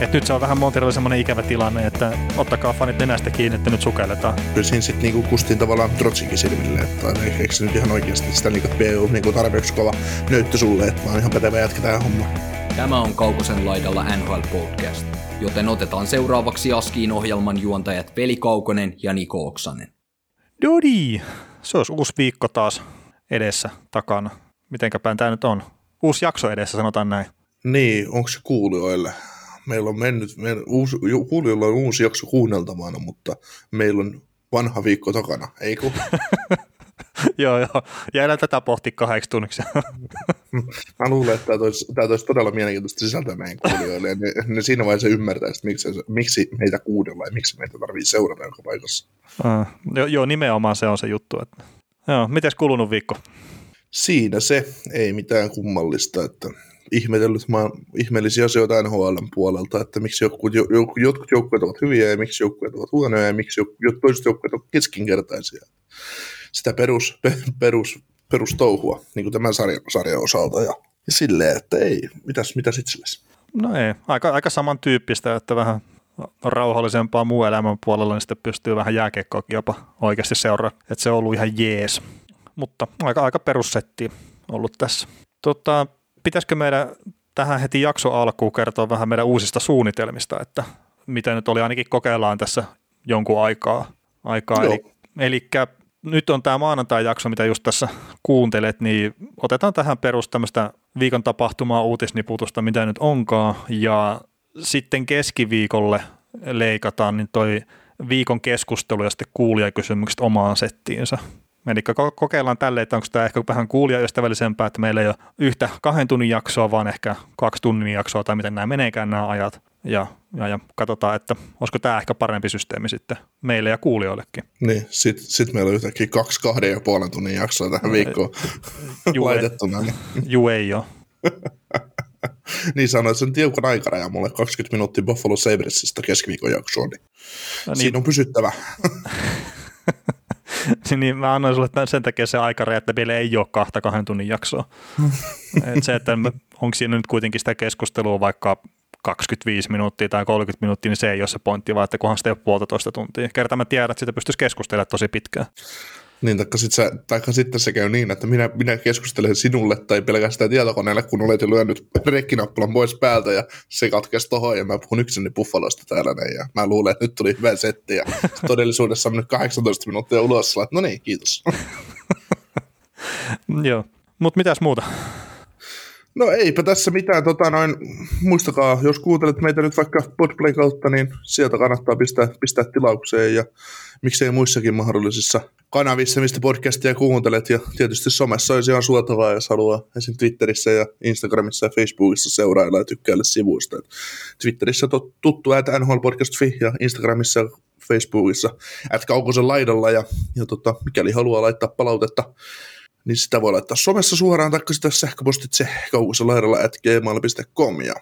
Et nyt se on vähän Monterella semmoinen ikävä tilanne, että ottakaa fanit nenästä kiinni, että nyt sukelletaan. Kyllä siinä sitten niinku kustin tavallaan trotsinkin silmille, että eikö se nyt ihan oikeasti sitä niinku, että PU niinku tarpeeksi kova nöyttö sulle, että mä oon ihan pätevä jätkä tää homma. Tämä on Kaukosen laidalla NHL Podcast, joten otetaan seuraavaksi Askiin ohjelman juontajat Veli Kaukonen ja Niko Oksanen. Dodi! Se olisi uusi viikko taas edessä takana. Mitenkäpä tämä nyt on? Uusi jakso edessä, sanotaan näin. Niin, onko se kuulijoille? Meillä on mennyt, meillä, uusi, kuulijoilla on uusi jakso kuunneltavana, mutta meillä on vanha viikko takana, ei kun? joo, joo. Jäädään tätä pohti kahdeksi tunniksi. Mä luulen, että tämä olisi, tämä olisi todella mielenkiintoista sisältöä meidän kuulijoille. Ja ne, ne siinä vaiheessa ymmärtää, että miksi, miksi meitä kuunnellaan ja miksi meitä tarvitsee seurata joka paikassa. Uh, joo, joo, nimenomaan se on se juttu. Että... Joo, mites kulunut viikko? Siinä se, ei mitään kummallista, että ihmetellyt maan ihmeellisiä asioita NHL puolelta, että miksi jotkut, jotkut joukkueet ovat hyviä ja miksi joukkueet ovat huonoja ja miksi toiset joukkueet ovat keskinkertaisia. Sitä perus, perus, perustouhua, niin kuin tämän sarjan, sarjan osalta ja, ja silleen, että ei, mitäs, mitäs itsellesi? No ei, aika, aika samantyyppistä, että vähän rauhallisempaa muu elämän puolella, niin sitten pystyy vähän jääkiekkoakin jopa oikeasti seuraa. Että se on ollut ihan jees, mutta aika, aika perussetti ollut tässä. Tota, pitäisikö meidän tähän heti jakso alkuun kertoa vähän meidän uusista suunnitelmista, että mitä nyt oli ainakin kokeillaan tässä jonkun aikaa. aikaa. Eli, eli nyt on tämä maanantai-jakso, mitä just tässä kuuntelet, niin otetaan tähän perus tämmöistä viikon tapahtumaa, uutisniputusta, mitä nyt onkaan, ja sitten keskiviikolle leikataan niin toi viikon keskustelu ja sitten kuulijakysymykset omaan settiinsä. Eli kokeillaan tälle, että onko tämä ehkä vähän kuulijaystävällisempää, että meillä ei ole yhtä kahden tunnin jaksoa, vaan ehkä kaksi tunnin jaksoa tai miten nämä meneekään nämä ajat. Ja, ja, ja katsotaan, että olisiko tämä ehkä parempi systeemi sitten meille ja kuulijoillekin. Niin, sitten sit meillä on yhtäkkiä kaksi kahden ja puolen tunnin jaksoa tähän viikkoon Juu, laitettuna. Niin. Juu ei ole. niin sanoit, sen tiukan aikaraja mulle 20 minuuttia Buffalo Sabresista keskiviikon jaksoon, niin, no niin. siinä on pysyttävä. niin mä annoin sulle sen takia se aikaraja, että vielä ei ole kahta kahden tunnin jaksoa. Et se, että onko siinä nyt kuitenkin sitä keskustelua vaikka 25 minuuttia tai 30 minuuttia, niin se ei ole se pointti, vaan että kunhan sitä ei ole puolitoista tuntia. Kerta mä tiedän, että sitä pystyisi keskustelemaan tosi pitkään. Niin, taikka, sit sä, taikka sitten se käy niin, että minä, minä keskustelen sinulle tai pelkästään tietokoneelle, kun olet jo lyönyt rekkinappulan pois päältä ja se katkesi tohon ja mä puhun yksin Buffalosta täällä näin ja mä luulen, että nyt tuli hyvä setti ja todellisuudessa on nyt 18 minuuttia ulos, no niin, kiitos. Joo, mutta mitäs muuta? No eipä tässä mitään. Tota noin, muistakaa, jos kuuntelet meitä nyt vaikka Podplay kautta, niin sieltä kannattaa pistää, pistää tilaukseen ja miksei muissakin mahdollisissa kanavissa, mistä podcastia kuuntelet. Ja tietysti somessa olisi ihan suotavaa, jos haluaa esim. Twitterissä ja Instagramissa ja Facebookissa seurailla ja tykkäillä sivuista. Et Twitterissä on tuttu at nhlpodcast.fi ja Instagramissa ja Facebookissa at kaukosen laidalla. Ja, ja tota, mikäli haluaa laittaa palautetta niin sitä voi laittaa somessa suoraan, taikka sitä sähköpostitse kaukosen laidalla at gmail.com. Ja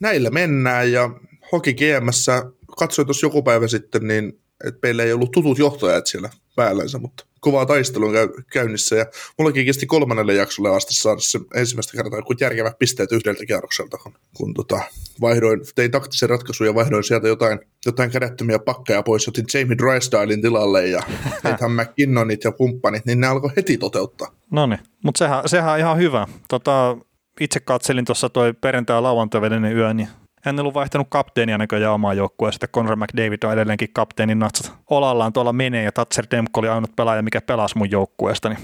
näillä mennään, ja Hoki GMssä katsoin tuossa joku päivä sitten, niin että meillä ei ollut tutut johtajat siellä päällänsä, mutta kovaa taistelua käy, käynnissä ja mullakin kesti kolmannelle jaksolle asti saada se ensimmäistä kertaa kun järkevät pisteet yhdeltä kierrokselta, kun, kun tota, vaihdoin, tein taktisen ratkaisun ja vaihdoin sieltä jotain, jotain kädettömiä pakkeja pois, otin Jamie Drystylein tilalle ja Nathan McKinnonit ja kumppanit, niin ne alkoi heti toteuttaa. No niin, mutta sehän, sehän on ihan hyvä. Tota, itse katselin tuossa toi perjantai- ja lauantai yö, niin hän ollut vaihtanut kapteenia näköjään omaa joukkueen, sitten Conor McDavid on edelleenkin kapteenin natsat olallaan tuolla menee, ja Tatser Demko oli ainut pelaaja, mikä pelasi mun joukkueesta, niin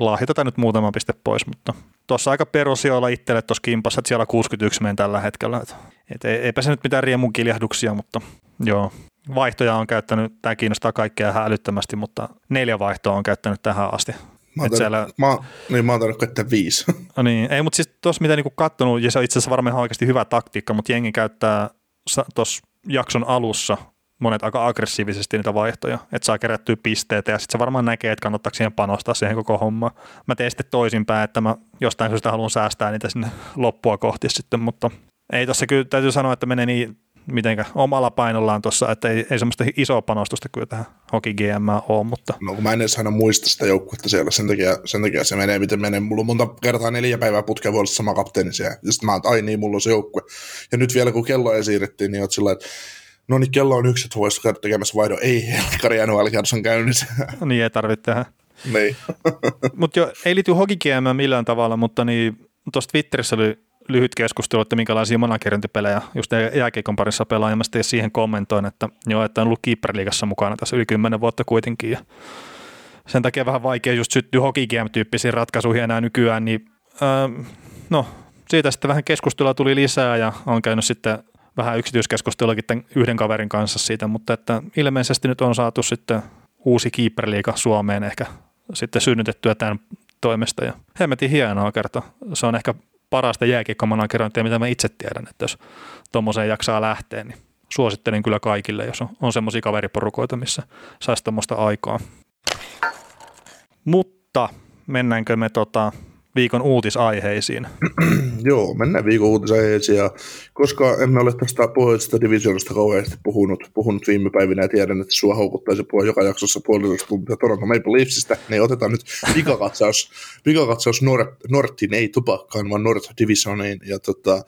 lahjoitetaan nyt muutama piste pois, mutta tuossa aika perusioilla itselle tuossa kimpassa, että siellä 61 menen tällä hetkellä. Et, et eipä se nyt mitään riemun kiljahduksia, mutta joo. Vaihtoja on käyttänyt, tämä kiinnostaa kaikkea hälyttömästi, mutta neljä vaihtoa on käyttänyt tähän asti. Mä oon, siellä... mä, niin, mä oon käyttää viisi. No niin, ei, mutta siis tuossa mitä niinku kattonut, ja se on itse asiassa varmaan oikeasti hyvä taktiikka, mutta jengi käyttää tuossa jakson alussa monet aika aggressiivisesti niitä vaihtoja, että saa kerättyä pisteitä ja sitten se varmaan näkee, että kannattaako siihen panostaa siihen koko hommaan. Mä teen sitten toisinpäin, että mä jostain syystä haluan säästää niitä sinne loppua kohti sitten, mutta ei tuossa kyllä täytyy sanoa, että menee niin mitenkä omalla painollaan tuossa, että ei, ei semmoista isoa panostusta kyllä tähän Hoki GM ole, mutta... No kun mä en edes aina muista sitä joukkuetta siellä, sen takia, sen takia se menee miten menee. Mulla on monta kertaa neljä päivää putkeen voi sama kapteeni siellä. Ja sitten mä oon, ai niin, mulla on se joukkue. Ja nyt vielä kun kello ei siirrettiin, niin oot sillä että no niin, kello on yksi, että voisi käydä tekemässä vaihdon. Ei, Kari NHL on käynnissä. No niin, ei tarvitse tehdä. niin. mutta jo, ei liity Hoki GM millään tavalla, mutta niin tuossa Twitterissä oli lyhyt keskustelu, että minkälaisia managerointipelejä just jääkiekon parissa pelaa, ja siihen kommentoin, että joo, että on ollut Keeper-liigassa mukana tässä yli kymmenen vuotta kuitenkin, ja sen takia vähän vaikea just syttyä hockey tyyppisiin ratkaisuihin enää nykyään, niin öö, no, siitä sitten vähän keskustelua tuli lisää, ja on käynyt sitten vähän yksityiskeskusteluakin tämän yhden kaverin kanssa siitä, mutta että ilmeisesti nyt on saatu sitten uusi Keeper-liiga Suomeen ehkä sitten synnytettyä tämän toimesta, ja hemmetin hienoa kerta. Se on ehkä parasta jääkiekkomanagerointia, mitä mä itse tiedän, että jos tuommoiseen jaksaa lähteä, niin suosittelen kyllä kaikille, jos on, on semmoisia kaveriporukoita, missä saisi tuommoista aikaa. Mutta mennäänkö me tota, viikon uutisaiheisiin? Joo, mennään viikon uutisaiheisiin. Ja koska emme ole tästä pohjoisesta divisionista kauheasti puhunut, puhunut viime päivinä ja tiedän, että sua houkuttaisi puhua joka jaksossa puolitoista tuntia Toronto Maple Leafsistä, niin otetaan nyt pikakatsaus, pikakatsaus Nortin, ei tupakkaan, vaan Nord Divisioniin. Ja tota,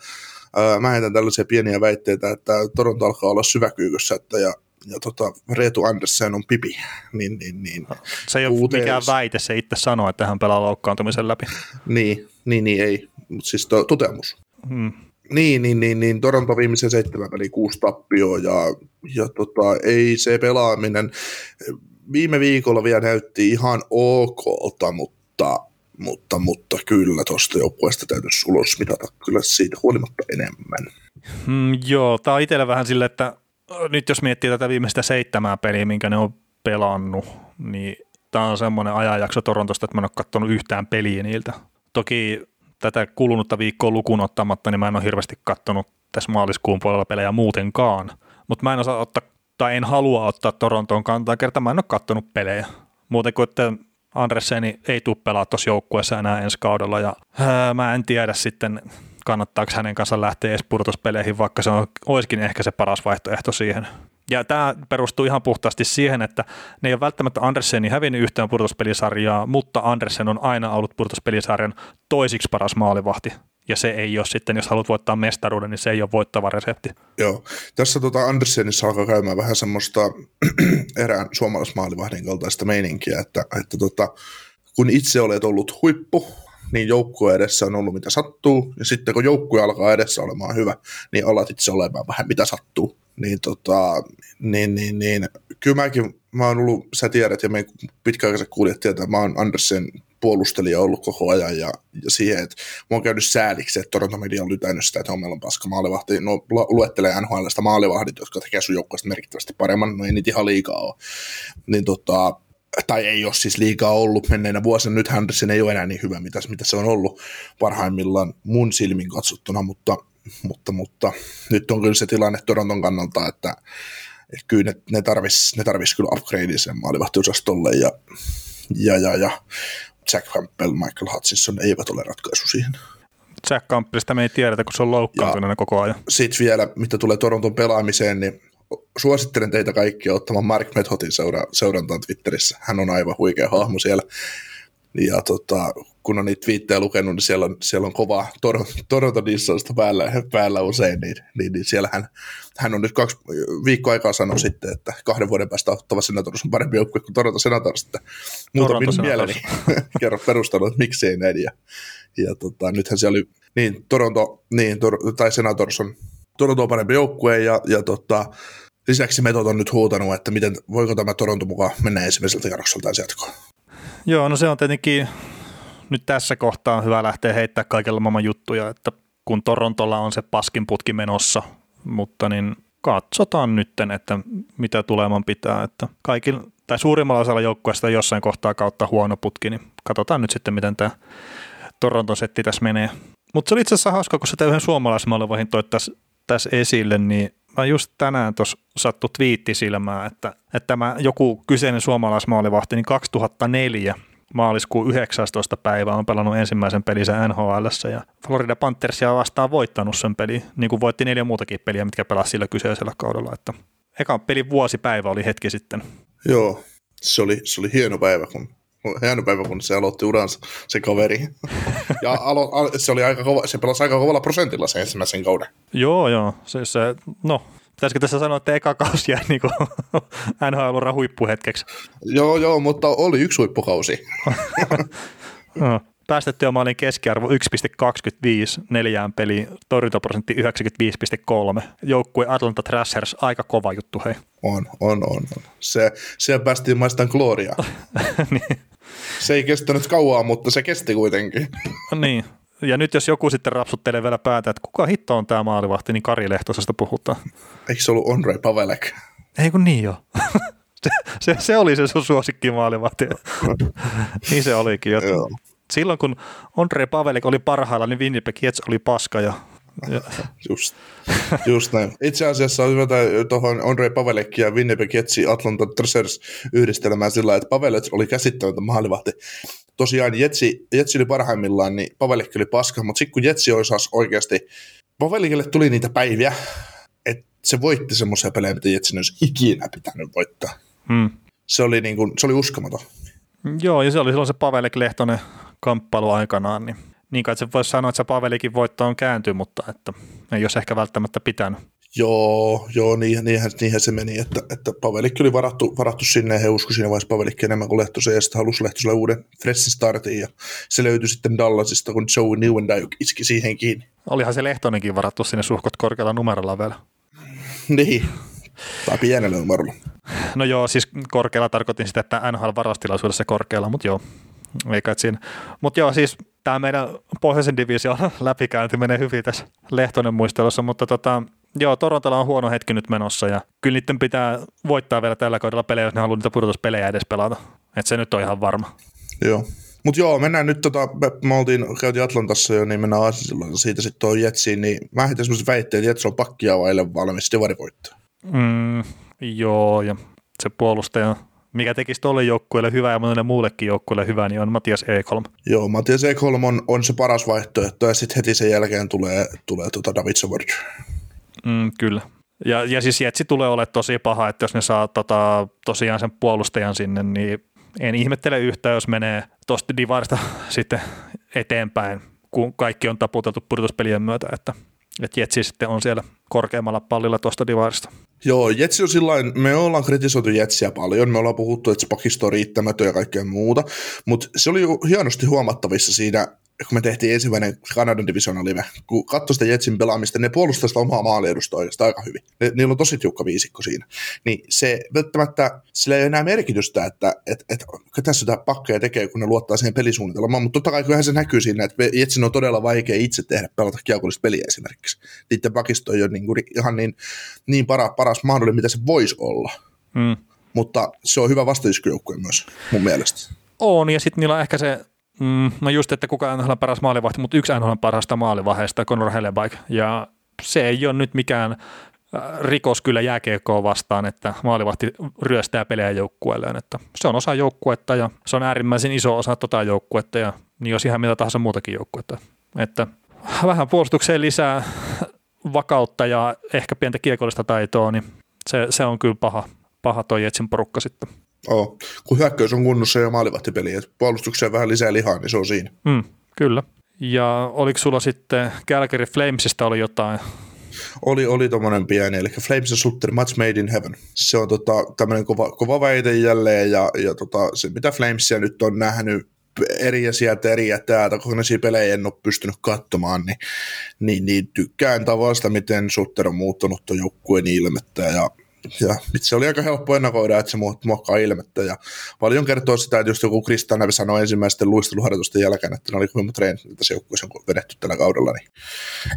mä heitän tällaisia pieniä väitteitä, että Toronto alkaa olla syväkyykössä, että ja ja tota, Reetu Andersen on pipi. Niin, niin, niin. Se ei ole uuteen... mikään väite, se itse sanoo, että hän pelaa loukkaantumisen läpi. niin, niin, niin ei, mutta siis to, toteamus. Hmm. Niin, niin, niin, niin, Toronto viimeisen seitsemän peli kuusi tappioa ja, ja tota, ei se pelaaminen, viime viikolla vielä näytti ihan okolta, mutta, mutta, mutta kyllä tuosta joukkueesta täytyisi ulos mitata kyllä siitä huolimatta enemmän. Mm, joo, tämä on itsellä vähän silleen, että nyt jos miettii tätä viimeistä seitsemää peliä, minkä ne on pelannut, niin tämä on semmoinen ajanjakso Torontosta, että mä en ole katsonut yhtään peliä niiltä. Toki tätä kulunutta viikkoa lukuun ottamatta, niin mä en ole hirveästi katsonut tässä maaliskuun puolella pelejä muutenkaan. Mutta mä en osaa ottaa, tai en halua ottaa Torontoon kantaa, kerta mä en ole katsonut pelejä. Muuten kuin, että Andresseni ei tule pelaa tuossa joukkueessa enää ensi kaudella, ja ää, mä en tiedä sitten, kannattaako hänen kanssa lähteä edes pudotuspeleihin, vaikka se on, olisikin ehkä se paras vaihtoehto siihen. Ja tämä perustuu ihan puhtaasti siihen, että ne ei ole välttämättä Andersenin hävinnyt yhtään pudotuspelisarjaa, mutta Andersen on aina ollut pudotuspelisarjan toisiksi paras maalivahti. Ja se ei ole sitten, jos haluat voittaa mestaruuden, niin se ei ole voittava resepti. Joo. Tässä tota Andersenissa alkaa käymään vähän semmoista erään suomalaismaalivahdin kaltaista meininkiä, että, että tota, kun itse olet ollut huippu, niin joukkue edessä on ollut mitä sattuu, ja sitten kun joukkue alkaa edessä olemaan hyvä, niin alat itse olemaan vähän mitä sattuu. Niin, tota, niin, niin, niin kyllä mäkin, mä oon ollut, sä tiedät, ja me pitkäaikaiset tietää, mä oon Andersen puolustelija ollut koko ajan ja, ja siihen, että mä oon käynyt sääliksi, että Toronto Media on lytänyt sitä, että on meillä on paska maalivahti. No luettelee NHLstä maalivahdit, jotka tekee sun joukkueesta merkittävästi paremman, no ei niitä ihan liikaa ole. Niin tota, tai ei ole siis liikaa ollut menneinä vuosina. Nyt Henderson ei ole enää niin hyvä, mitä, mitä se on ollut parhaimmillaan mun silmin katsottuna, mutta, mutta, mutta nyt on kyllä se tilanne Toronton kannalta, että, että kyllä ne, ne tarvisi ne tarvis kyllä upgradea sen maalivahtiosastolle ja, ja, ja, ja Jack Campbell, Michael Hutchinson eivät ole ratkaisu siihen. Jack Campbellista me ei tiedetä, kun se on loukkaantuneena koko ajan. Sitten vielä, mitä tulee Toronton pelaamiseen, niin suosittelen teitä kaikkia ottamaan Mark Methodin seura- seurantaan Twitterissä. Hän on aivan huikea hahmo siellä. Ja tota, kun on niitä twiittejä lukenut, niin siellä on, siellä on kova Toronto dissausta päällä, päällä usein, niin, niin, niin siellä hän, hän on nyt kaksi viikkoa aikaa sanonut sitten, että kahden vuoden päästä ottava Senators on parempi joukkue kuin Toronto Senators. Että muuta minun mieleeni kerro perustanut, että miksei näin. Ja, ja tota, nythän siellä oli, niin Toronto, niin, tor, tai Senators on Toronto on parempi joukkue ja, ja tota, lisäksi Metot on nyt huutanut, että miten, voiko tämä Toronto mukaan mennä ensimmäiseltä kierrokselta jatkoon. Joo, no se on tietenkin nyt tässä kohtaa hyvä lähteä heittämään kaikella maailman juttuja, että kun Torontolla on se paskin putki menossa, mutta niin katsotaan nytten, että mitä tuleman pitää, että kaikilla, tai suurimmalla osalla joukkueesta jossain kohtaa kautta huono putki, niin katsotaan nyt sitten, miten tämä Toronton setti tässä menee. Mutta se oli itse asiassa hauska, kun sitä yhden suomalaismaalivaihin toi tässä tässä esille, niin mä just tänään tuossa sattu twiitti silmään, että, että tämä joku kyseinen suomalaismaalivahti, niin 2004 maaliskuun 19. päivä on pelannut ensimmäisen pelinsä NHL ja Florida Panthersia vastaan voittanut sen peli, niin kuin voitti neljä muutakin peliä, mitkä pelasi sillä kyseisellä kaudella. Että ekan pelin vuosipäivä oli hetki sitten. Joo, se oli, se oli hieno päivä, kun hieno päivä, kun se aloitti uransa, se kaveri. ja alo, al, se, oli aika kova, se pelasi aika kovalla prosentilla se ensimmäisen kauden. Joo, joo. Se, se, no, pitäisikö tässä sanoa, että eka kausi jäi niin NHL huippuhetkeksi? Joo, joo, mutta oli yksi huippukausi. no, päästettyä maalin keskiarvo 1,25 neljään peliin, torjuntaprosentti 95,3. Joukkue Atlanta Thrashers, aika kova juttu hei. On, on, on. on. Se, siellä päästiin maistaan gloriaa. niin. Se ei kestänyt kauaa, mutta se kesti kuitenkin. niin, ja nyt jos joku sitten rapsuttelee vielä päätä, että kuka hitto on tämä maalivahti, niin Kari Lehtosesta puhutaan. Eikö se ollut Onrei Pavelek? Ei kun niin jo. se, se, se, oli se sun suosikki maalivahti. niin se olikin. Jo. Silloin kun Andre Pavelek oli parhailla, niin Winnipeg Jets oli paska ja Just, just näin. Itse asiassa on hyvä tuohon Andre Pavelek ja Winnipeg Jetsi Atlanta Thrashers yhdistelmään sillä että Pavelek oli käsittämätön maalivahti. Tosiaan Jetsi, Jetsi oli parhaimmillaan, niin Pavelek oli paska, mutta sitten kun Jetsi osasi oikeasti, Pavelekille tuli niitä päiviä, että se voitti semmoisia pelejä, mitä Jetsin olisi ikinä pitänyt voittaa. Hmm. Se, oli niin kuin, se oli uskomaton. Joo, ja se oli silloin se Pavelek Lehtonen kamppailu aikanaan, niin niin kai se voisi sanoa, että se Pavelikin voitto on käänty, mutta että ei olisi ehkä välttämättä pitänyt. Joo, joo niin, niinhän, niinhän, se meni, että, että Pavelikki oli varattu, varattu sinne ja he uskoivat siinä vaiheessa Pavelikki enemmän kuin Lehtosen ja sitten halusi Lehtoselle uuden freshin startin ja se löytyi sitten Dallasista, kun Joe Newendijk iski siihen kiinni. Olihan se Lehtonenkin varattu sinne suhkot korkealla numerolla vielä. niin, tai pienellä numerolla. No joo, siis korkealla tarkoitin sitä, että NHL-varastilaisuudessa korkealla, mutta joo, ei kai siinä. Mutta joo, siis tämä meidän pohjoisen division läpikäynti menee hyvin tässä Lehtonen muistelussa, mutta tota, joo, Torontolla on huono hetki nyt menossa ja kyllä niiden pitää voittaa vielä tällä kaudella pelejä, jos ne haluaa niitä pudotuspelejä edes pelata. Että se nyt on ihan varma. Joo. Mutta joo, mennään nyt, tota, me oltiin, käytiin Atlantassa jo, niin mennään Aasisilla siitä sitten tuohon Jetsiin, niin mä heitän semmoisen väitteen, että Jets on pakkia vaille valmis divarivoittoa. Mm, joo, ja se puolustaja mikä tekisi tuolle joukkueelle hyvää ja monelle muullekin joukkueelle hyvää, niin on Matias Ekholm. Joo, Matias Ekholm on, on se paras vaihtoehto, ja sitten heti sen jälkeen tulee, tulee tuota David Savard. Mm, kyllä. Ja, ja siis Jetsi tulee olemaan tosi paha, että jos ne saa tota, tosiaan sen puolustajan sinne, niin en ihmettele yhtään, jos menee tuosta divarista sitten eteenpäin, kun kaikki on taputeltu pudotuspelien myötä, että, että Jetsi sitten on siellä korkeammalla pallilla tuosta divarista. Joo, Jetsi on sillain, me ollaan kritisoitu Jetsiä paljon, me ollaan puhuttu, että pakisto on riittämätön ja kaikkea muuta, mutta se oli hienosti huomattavissa siinä kun me tehtiin ensimmäinen Kanadan divisiona live, kun katsoi sitä Jetsin pelaamista, ne puolustaa sitä omaa maaliedusta oikeastaan aika hyvin. Ne, niillä on tosi tiukka viisikko siinä. Niin se välttämättä, sillä ei ole enää merkitystä, että et, et, tässä sitä pakkeja tekee, kun ne luottaa siihen pelisuunnitelmaan, mutta totta kai kyllähän se näkyy siinä, että Jetsin on todella vaikea itse tehdä pelata kiekollista peliä esimerkiksi. Niiden pakisto ei ole niin kuin, ihan niin, niin para, paras mahdollinen, mitä se voisi olla. Mm. Mutta se on hyvä vastaiskyjoukkue myös mun mielestä. On, ja sitten niillä on ehkä se Mm, no just, että kuka on paras maalivahti, mutta yksi on parasta maalivahdeista, Conor Hellebaik. Ja se ei ole nyt mikään äh, rikos kyllä jääkiekkoa vastaan, että maalivahti ryöstää pelejä joukkueelleen. Että se on osa joukkuetta ja se on äärimmäisen iso osa tota joukkuetta ja niin jos ihan mitä tahansa muutakin joukkuetta. Että vähän puolustukseen lisää vakautta ja ehkä pientä kiekollista taitoa, niin se, se on kyllä paha, paha toi Jetsin porukka sitten. Oh. Kun hyökkäys on kunnossa ja maalivahtipeli, että puolustukseen vähän lisää lihaa, niin se on siinä. Mm, kyllä. Ja oliko sulla sitten Calgary Flamesista oli jotain? Oli, oli tuommoinen pieni, eli Flames and Sutter, Match Made in Heaven. Se on tota, tämmöinen kova, kova väite jälleen, ja, ja tota, se mitä Flamesia nyt on nähnyt eri sieltä eri ja täältä, kokonaisia pelejä en ole pystynyt katsomaan, niin, niin, niin tykkään tavasta, miten Sutter on muuttanut tuon joukkueen ilmettä ja ja se oli aika helppo ennakoida, että se muokkaa ilmettä. Ja paljon kertoo sitä, että just joku Kristanävi sanoi ensimmäisten luisteluharjoitusten jälkeen, että ne oli hyvin treenit, mitä se joukkueessa on vedetty tällä kaudella. Niin,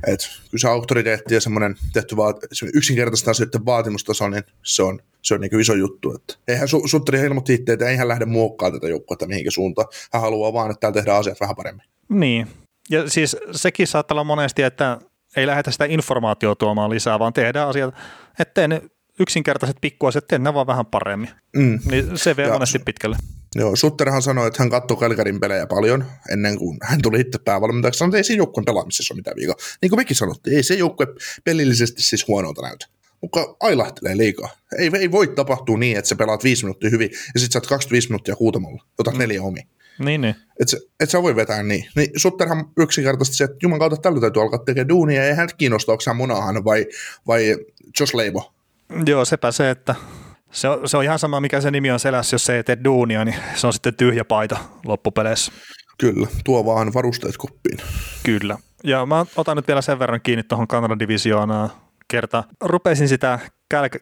et, kyllä se auktoriteetti ja semmoinen tehty vaat, yksinkertaistaan sitten vaatimustaso, niin se on, se on niin iso juttu. Että eihän su, Sutteri ilmoitti itse, että ei hän lähde muokkaamaan tätä joukkuetta mihinkä suuntaan. Hän haluaa vaan, että täällä tehdään asiat vähän paremmin. Niin, ja siis sekin saattaa olla monesti, että ei lähdetä sitä informaatiota tuomaan lisää, vaan tehdään asiat, että ne yksinkertaiset pikkuasiat, tehdään ne vaan vähän paremmin. Mm. Niin se vie monesti pitkälle. Joo, Sutterhan sanoi, että hän katsoi Kalkarin pelejä paljon ennen kuin hän tuli itse päävalmentajaksi. Sanoi, että ei se joukkueen pelaamisessa ole mitään viikaa. Niin kuin mekin sanottiin, ei se joukkue pelillisesti siis huonolta näytä. Mutta ailahtelee liikaa. Ei, ei voi tapahtua niin, että sä pelaat viisi minuuttia hyvin ja sitten sä oot 25 minuuttia huutamalla. Otat mm. neljä omi. Niin, niin. Et, se, et sä voi vetää niin. niin Sutterhan yksinkertaisesti se, että Juman kautta tällä täytyy alkaa tekemään duunia ja ei hän kiinnosta, onko munahan vai, vai Josh Leibo. Joo, sepä se, että se on, se on ihan sama, mikä se nimi on selässä, jos se ei tee duunia, niin se on sitten tyhjä paita loppupeleissä. Kyllä, tuo vaan varusteet koppiin. Kyllä. Ja mä otan nyt vielä sen verran kiinni tuohon Kanadan divisioonaan kerta. Rupesin sitä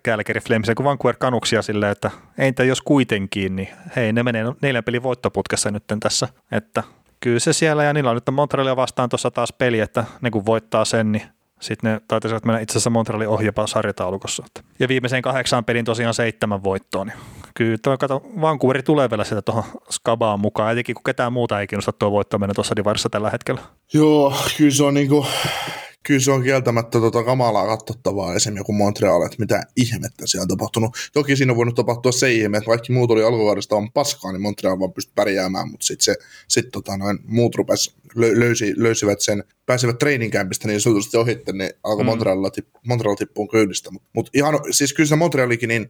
Calgary Flamesia kuin Vancouver Canuksia silleen, että ei entä jos kuitenkin, niin hei, ne menee neljän pelin voittoputkessa nyt tässä, että kyllä se siellä ja niillä on nyt Montrealia vastaan tuossa taas peli, että ne kun voittaa sen, niin sitten ne taitaisivat mennä itse asiassa Montrealin ohi jopa sarjataulukossa. Ja viimeiseen kahdeksaan pelin tosiaan seitsemän voittoon. Niin kyllä tuo, kato, Vancouveri tulee vielä sitä tuohon Skabaan mukaan, etenkin kun ketään muuta ei kiinnosta tuo voittaminen tuossa divarissa tällä hetkellä. Joo, kyllä se on niinku, kyllä se on kieltämättä tota kamalaa katsottavaa esimerkiksi joku Montreal, että mitä ihmettä siellä on tapahtunut. Toki siinä on voinut tapahtua se ihme, että kaikki muut oli alkuvuodesta on paskaa, niin Montreal vaan pystyi pärjäämään, mutta sitten se, sit tota noin, muut rupes, löysi, löysivät sen, pääsivät treeninkämpistä niin sanotusti ohitte, niin alkoi mm. Montreal, tipp, Montreal tippuun kyydistä. Mutta mut ihan, siis kyllä se Montrealikin, niin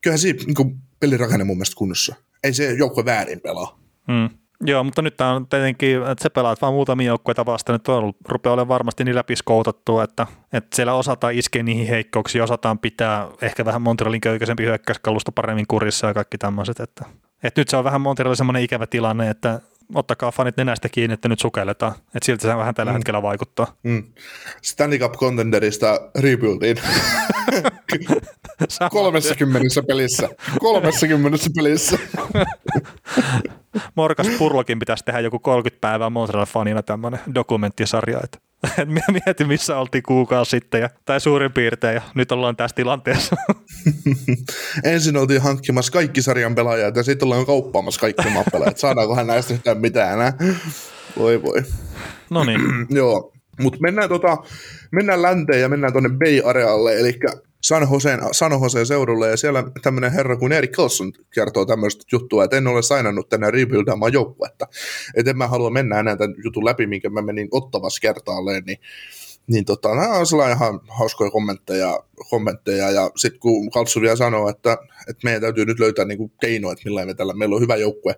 kyllähän siinä niin pelirakenne mun mielestä kunnossa. Ei se joukko väärin pelaa. Mm. Joo, mutta nyt tämä on tietenkin, että se pelaat vain muutamia joukkueita vastaan, nyt on rupeaa olemaan varmasti niin läpiskoutattua, että, että siellä osataan iskeä niihin heikkouksiin, osataan pitää ehkä vähän Montrealin köykäisempi hyökkäyskalusta paremmin kurissa ja kaikki tämmöiset, että, että nyt se on vähän Montrealin semmoinen ikävä tilanne, että ottakaa fanit nenästä kiinni, että nyt sukelletaan. Että siltä se vähän tällä mm. hetkellä vaikuttaa. Mm. Stanley Cup Contenderista rebuildiin. 30 pelissä. 30 pelissä. Morkas Purlokin pitäisi tehdä joku 30 päivää Montreal-fanina tämmöinen dokumenttisarja, että mieti missä oltiin kuukausi sitten ja, tai suurin piirtein ja nyt ollaan tässä tilanteessa. Ensin oltiin hankkimassa kaikki sarjan pelaajat ja sitten ollaan kauppaamassa kaikki mappeleet. Saadaankohan näistä yhtään mitään enää? Voi voi. No niin. Joo, mutta mennään, tota, mennään länteen ja mennään tuonne Bay Arealle, eli San Joseen, San Joseen seudulle, ja siellä tämmöinen herra kuin Erik Carlson kertoo tämmöistä juttua, että en ole sainannut tänne rebuildaamaan joukkuetta. Että en mä halua mennä enää tämän jutun läpi, minkä mä menin ottavassa kertaalleen, niin niin tota, nämä on sellainen ihan hauskoja kommentteja, kommentteja ja sitten kun Kaltsu vielä sanoo, että, että meidän täytyy nyt löytää niinku keino, että millä me tällä, meillä on hyvä joukkue,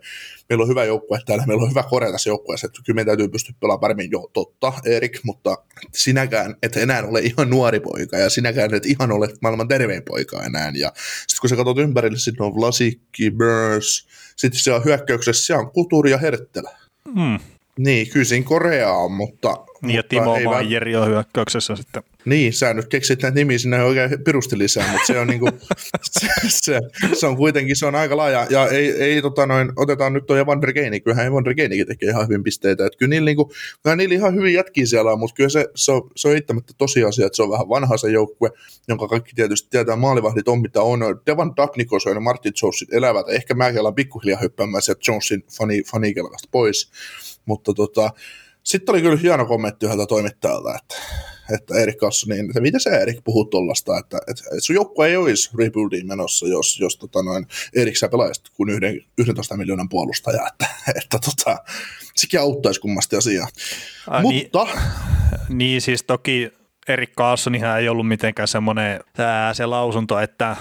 meillä on hyvä joukkue täällä, meillä on hyvä korea tässä joukkueessa, että kyllä meidän täytyy pystyä pelaamaan paremmin, jo totta Erik, mutta sinäkään et enää ole ihan nuori poika ja sinäkään et ihan ole maailman tervein poika enää ja sitten kun sä katsot ympärille, sitten on Vlasikki, Burns, sitten siellä hyökkäyksessä siellä on Kuturi ja Herttelä. Mm. Niin, kyllä siinä Korea on, mutta niin ja Timo Maijeri on hyökkäyksessä sitten. Niin, sä nyt keksit näitä nimiä sinne oikein pirusti lisää, mutta se on, niinku, se, se, se, on kuitenkin se on aika laaja. Ja ei, ei tota noin, otetaan nyt tuo Evander Geini, kyllähän Evander Geinikin tekee ihan hyvin pisteitä. Että kyllä niillä, niinku, kyllä niillä ihan hyvin jätkiä siellä mutta kyllä se, se, on, se on eittämättä tosiasia, että se on vähän vanha se joukkue, jonka kaikki tietysti tietää maalivahdit on mitä on. Devan Dapnikos ja Martin Jonesit elävät. Ehkä mäkin alan pikkuhiljaa hyppäämään sieltä Jonesin fani, fanikelkasta pois. Mutta tota, sitten oli kyllä hieno kommentti yhdeltä toimittajalta, että, että Erik niin, että mitä sä Erik puhut tuollaista, että, että, että sun joukkue ei olisi rebuildiin menossa, jos, jos tota noin, Erik sä pelaisit kuin yhden, 11 miljoonan puolustaja, että, että tota, sekin auttaisi kummasti asiaa. Ää, Mutta... Niin, niin siis toki Erik Carlsonihan ei ollut mitenkään semmoinen ää, se lausunto, että,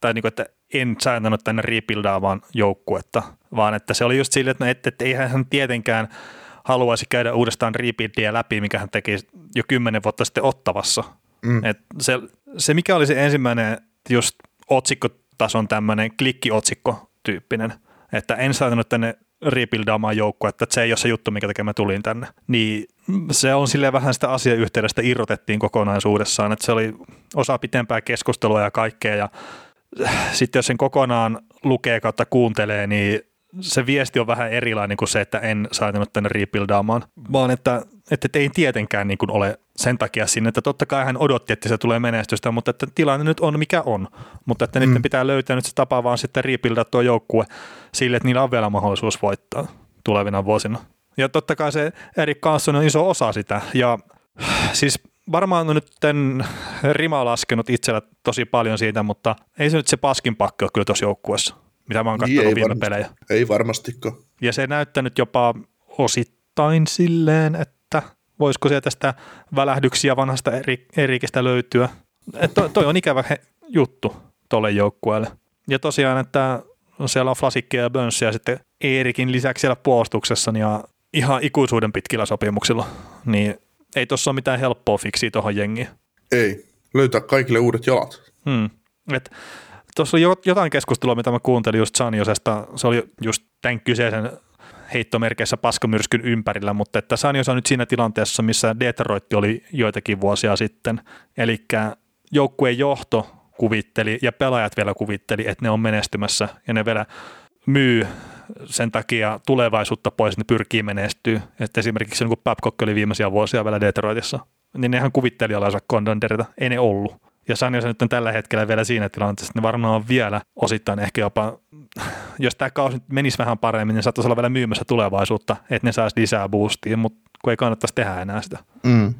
tai niin kuin, että en säännönyt tänne rebuildaamaan joukkuetta, vaan että se oli just sille, että, no, että, että eihän hän tietenkään – haluaisi käydä uudestaan rebuildia läpi, mikä hän teki jo kymmenen vuotta sitten Ottavassa. Mm. Et se, se, mikä oli se ensimmäinen just otsikkotason tämmöinen klikkiotsikko tyyppinen, että en saanut tänne rebuildaamaan joukkoa, että se ei ole se juttu, mikä takia mä tulin tänne. Niin se on sille vähän sitä asiayhteydestä irrotettiin kokonaisuudessaan, että se oli osa pitempää keskustelua ja kaikkea ja sitten jos sen kokonaan lukee kautta kuuntelee, niin se viesti on vähän erilainen kuin se, että en saanut tänne rebuildaamaan, vaan että, että ei tietenkään niin kuin ole sen takia sinne, että totta kai hän odotti, että se tulee menestystä, mutta että tilanne nyt on mikä on, mutta että mm. niiden pitää löytää nyt se tapa vaan sitten rebuildaa tuo joukkue sille, että niillä on vielä mahdollisuus voittaa tulevina vuosina. Ja totta kai se Erik Kansson on iso osa sitä, ja siis varmaan on nyt rima laskenut itsellä tosi paljon siitä, mutta ei se nyt se paskin pakki ole kyllä tuossa joukkueessa, mitä mä oon katsonut niin, viime varmasti, pelejä. Ei varmastikaan. Ja se näyttänyt jopa osittain silleen, että voisiko sieltä tästä välähdyksiä vanhasta eri, Erikistä löytyä. Et toi, toi on ikävä he, juttu tolle joukkueelle. Ja tosiaan, että siellä on Flasikkia ja Bönssiä sitten Eerikin lisäksi siellä puolustuksessa ja ihan ikuisuuden pitkillä sopimuksilla, niin ei tuossa ole mitään helppoa fiksiä tuohon jengiin. Ei, löytää kaikille uudet jalat. Hmm. Et Tuossa oli jotain keskustelua, mitä mä kuuntelin just Sanjosesta, se oli just tämän kyseisen heittomerkeissä paskamyrskyn ympärillä, mutta että Sanjos on nyt siinä tilanteessa, missä Detroit oli joitakin vuosia sitten, eli joukkueen johto kuvitteli ja pelaajat vielä kuvitteli, että ne on menestymässä ja ne vielä myy sen takia tulevaisuutta pois, että ne pyrkii menestyä. Että esimerkiksi kun Babcock oli viimeisiä vuosia vielä Detroitissa, niin nehän kuvitteli alansa kondanderita, ei ne ollut. Ja Sanjos nyt on tällä hetkellä vielä siinä tilanteessa, että ne varmaan on vielä osittain ehkä jopa, jos tämä kausi menisi vähän paremmin, niin saattaisi olla vielä myymässä tulevaisuutta, että ne saisi lisää boostia, mutta kun ei kannattaisi tehdä enää sitä. Mm.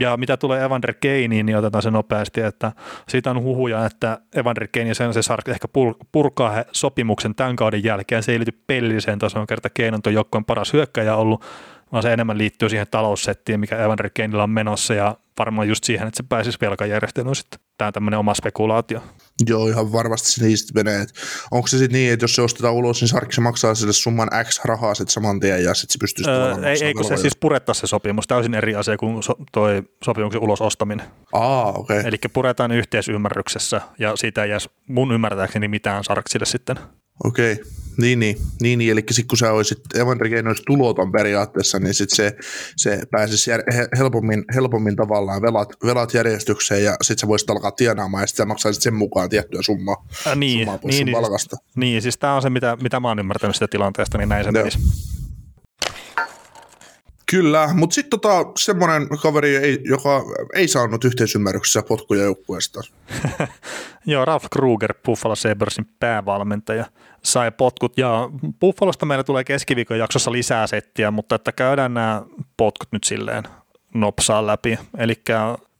Ja mitä tulee Evander Keiniin, niin otetaan se nopeasti, että siitä on huhuja, että Evander Kane ja sen se Sark ehkä purkaa sopimuksen tämän kauden jälkeen. Se ei liity pelilliseen tasoon, kerta Kane on tuon joukkueen paras hyökkäjä ollut, vaan se enemmän liittyy siihen taloussettiin, mikä Evander Kaneilla on menossa ja varmaan just siihen, että se pääsisi velkajärjestelyyn sitten. Tämä on tämmöinen oma spekulaatio. Joo, ihan varmasti se niistä menee. onko se sitten niin, että jos se ostetaan ulos, niin Sarkki maksaa sille summan X rahaa sitten saman tien ja sitten se pystyy öö, Ei, eikö se siis puretta se sopimus, täysin eri asia kuin so, toi sopimuksen ulos ostaminen. Aa, okei. Okay. Eli puretaan yhteisymmärryksessä ja siitä ei jäisi mun ymmärtääkseni mitään Sarksille sitten. Okei, okay. niin, niin, niin, niin. eli sitten kun sä olisit, Kane olisi tuloton periaatteessa, niin sitten se, se pääsisi jär, helpommin, helpommin tavallaan velat, velat järjestykseen ja sitten sä voisit alkaa tienaamaan ja sitten sä maksaisit sen mukaan tiettyä summaa, äh, niin, summaa pois niin, niin, siis, niin, siis tämä on se, mitä, mitä mä oon ymmärtänyt sitä tilanteesta, niin näin se menisi. Kyllä, mutta sitten tota, semmoinen kaveri, joka ei saanut yhteisymmärryksessä potkuja joukkueesta. Joo, Ralph Kruger, Buffalo Sabersin päävalmentaja, sai potkut. Ja Buffalosta meillä tulee keskiviikon jaksossa lisää settiä, mutta että käydään nämä potkut nyt silleen nopsaa läpi. Eli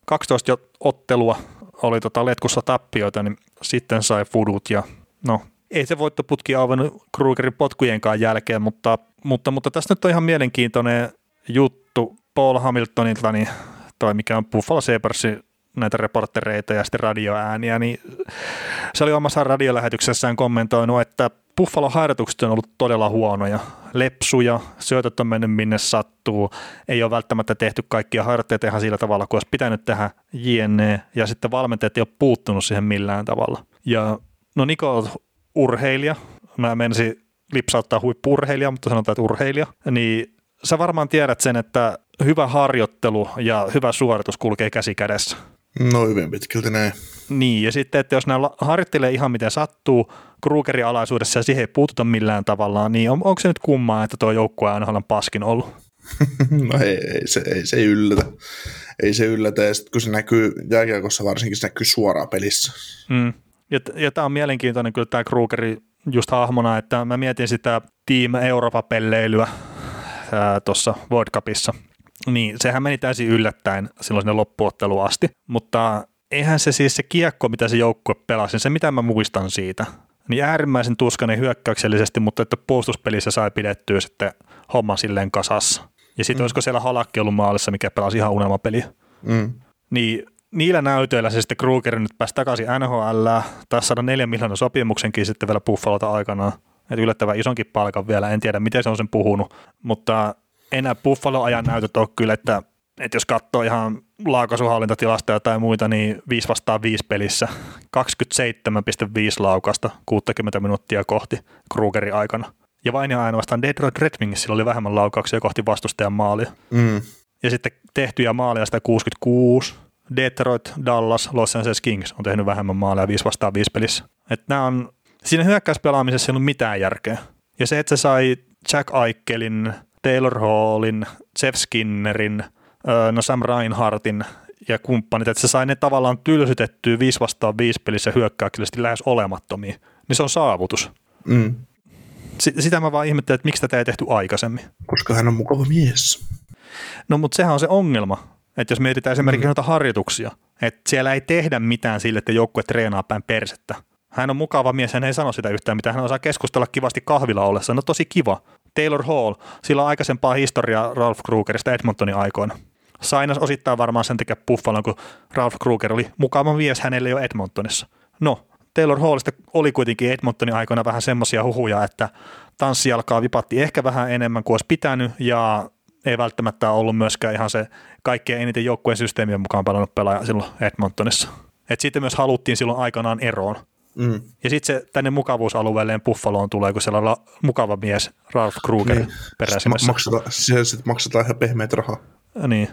12 ottelua oli tota letkussa tappioita, niin sitten sai fudut ja no ei se voittoputki auennut Krugerin potkujenkaan jälkeen, mutta, mutta, mutta tässä nyt on ihan mielenkiintoinen juttu Paul Hamiltonilta, niin toi mikä on Buffalo Sabersin näitä reportereita ja sitten radioääniä, niin se oli omassa radiolähetyksessään kommentoinut, että Buffalo harjoitukset on ollut todella huonoja. Lepsuja, syötöt on mennyt minne sattuu, ei ole välttämättä tehty kaikkia harjoitteita ihan sillä tavalla, kun olisi pitänyt tehdä jne. Ja sitten valmentajat ei ole puuttunut siihen millään tavalla. Ja no Niko urheilija, mä menisin lipsauttaa huippurheilija, mutta sanotaan, että urheilija, niin sä varmaan tiedät sen, että hyvä harjoittelu ja hyvä suoritus kulkee käsi kädessä. No hyvin pitkälti näin. Niin, ja sitten, että jos nämä harjoittelee ihan miten sattuu Krugerin alaisuudessa ja siihen ei puututa millään tavalla, niin on, onko se nyt kummaa, että tuo joukkue on aina paskin ollut? no ei, ei, se, ei se yllätä. Ei se yllätä, ja sitten kun se näkyy jääkiekossa varsinkin, se näkyy suoraan pelissä. Mm. Ja, ja tämä on mielenkiintoinen kyllä tämä Krugeri just hahmona, että mä mietin sitä Team Eurooppa-pelleilyä tuossa World Cupissa – niin, sehän meni täysin yllättäen silloin sinne loppuotteluun asti, mutta eihän se siis se kiekko, mitä se joukkue pelasi, se mitä mä muistan siitä, niin äärimmäisen tuskainen hyökkäyksellisesti, mutta että puolustuspelissä sai pidettyä sitten homma silleen kasassa. Ja sitten mm. olisiko siellä Halakki ollut maalissa, mikä pelasi ihan unelmapeliä. Mm. Niin niillä näytöillä se sitten Kruger nyt pääsi takaisin NHL, taas saada neljän miljoonan sopimuksenkin sitten vielä Buffalota aikanaan. Että yllättävän isonkin palkan vielä, en tiedä miten se on sen puhunut, mutta enää Buffalo-ajan näytöt ole kyllä, että, että jos katsoo ihan laukaisuhallintatilastoja tai muita, niin 5 vastaan 5 pelissä 27,5 laukasta 60 minuuttia kohti Krugerin aikana. Ja vain ja ainoastaan Detroit Red Wingsissä oli vähemmän laukauksia kohti vastustajan maalia. Mm. Ja sitten tehtyjä maaleja sitä 66. Detroit, Dallas, Los Angeles Kings on tehnyt vähemmän maaleja 5 vastaan 5 pelissä. Että nämä on, siinä hyökkäyspelaamisessa ei ollut mitään järkeä. Ja se, että se sai Jack Aikelin Taylor Hallin, Jeff Skinnerin, no Sam Reinhardtin ja kumppanit, että se sai ne tavallaan tylsytettyä 5 vastaan 5 pelissä hyökkäyksellisesti lähes olemattomia, niin se on saavutus. Mm. Sitä mä vaan ihmettelen, että miksi tätä ei tehty aikaisemmin. Koska hän on mukava mies. No mutta sehän on se ongelma, Että jos mietitään esimerkiksi mm. noita harjoituksia, että siellä ei tehdä mitään sille, että joukkue treenaa päin persettä. Hän on mukava mies, hän ei sano sitä yhtään mitään, hän osaa keskustella kivasti kahvilla ollessa, no tosi kiva. Taylor Hall, sillä on aikaisempaa historiaa Ralph Krugerista Edmontonin aikoina. Sainas osittain varmaan sen takia Buffalon, kun Ralph Kruger oli mukava mies hänelle jo Edmontonissa. No, Taylor Hallista oli kuitenkin Edmontonin aikoina vähän semmoisia huhuja, että tanssi alkaa vipatti ehkä vähän enemmän kuin olisi pitänyt ja ei välttämättä ollut myöskään ihan se kaikkein eniten joukkueen systeemien mukaan pelannut pelaaja silloin Edmontonissa. Et sitten myös haluttiin silloin aikanaan eroon. Mm. Ja sitten se tänne mukavuusalueelleen Buffaloon tulee, kun siellä on mukava mies Ralph Kruger niin. peräisimessä. Maksetaan, siellä sitten maksetaan ihan pehmeitä rahaa. Niin.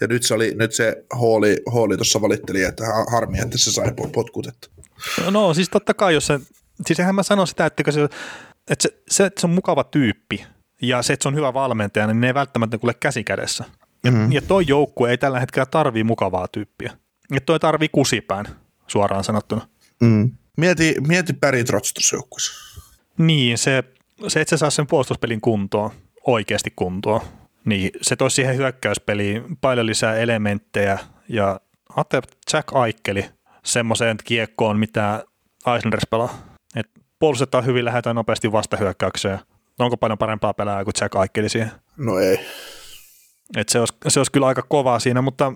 Ja nyt se, oli, nyt se Hooli, Hooli tuossa valitteli, että harmi, että se sai potkut. Että. No siis totta kai, jos se, siis eihän mä sano sitä, että se, että se, se, että se on mukava tyyppi ja se, että se on hyvä valmentaja, niin ne ei välttämättä kuule käsi kädessä. Ja, mm. ja toi joukkue ei tällä hetkellä tarvii mukavaa tyyppiä. Ja toi tarvii kusipään, suoraan sanottuna. Mm. Mieti, mieti Barry Trotz tuossa joukkueessa. Niin, se, se, että se saa sen puolustuspelin kuntoon, oikeasti kuntoon, niin se toisi siihen hyökkäyspeliin paljon lisää elementtejä ja ajattele Jack Aikeli semmoiseen kiekkoon, mitä Islanders pelaa. Et puolustetaan hyvin, lähdetään nopeasti vastahyökkäykseen. Onko paljon parempaa pelaajaa kuin Jack Aikeli siihen? No ei. Et se, olisi, se olisi kyllä aika kovaa siinä, mutta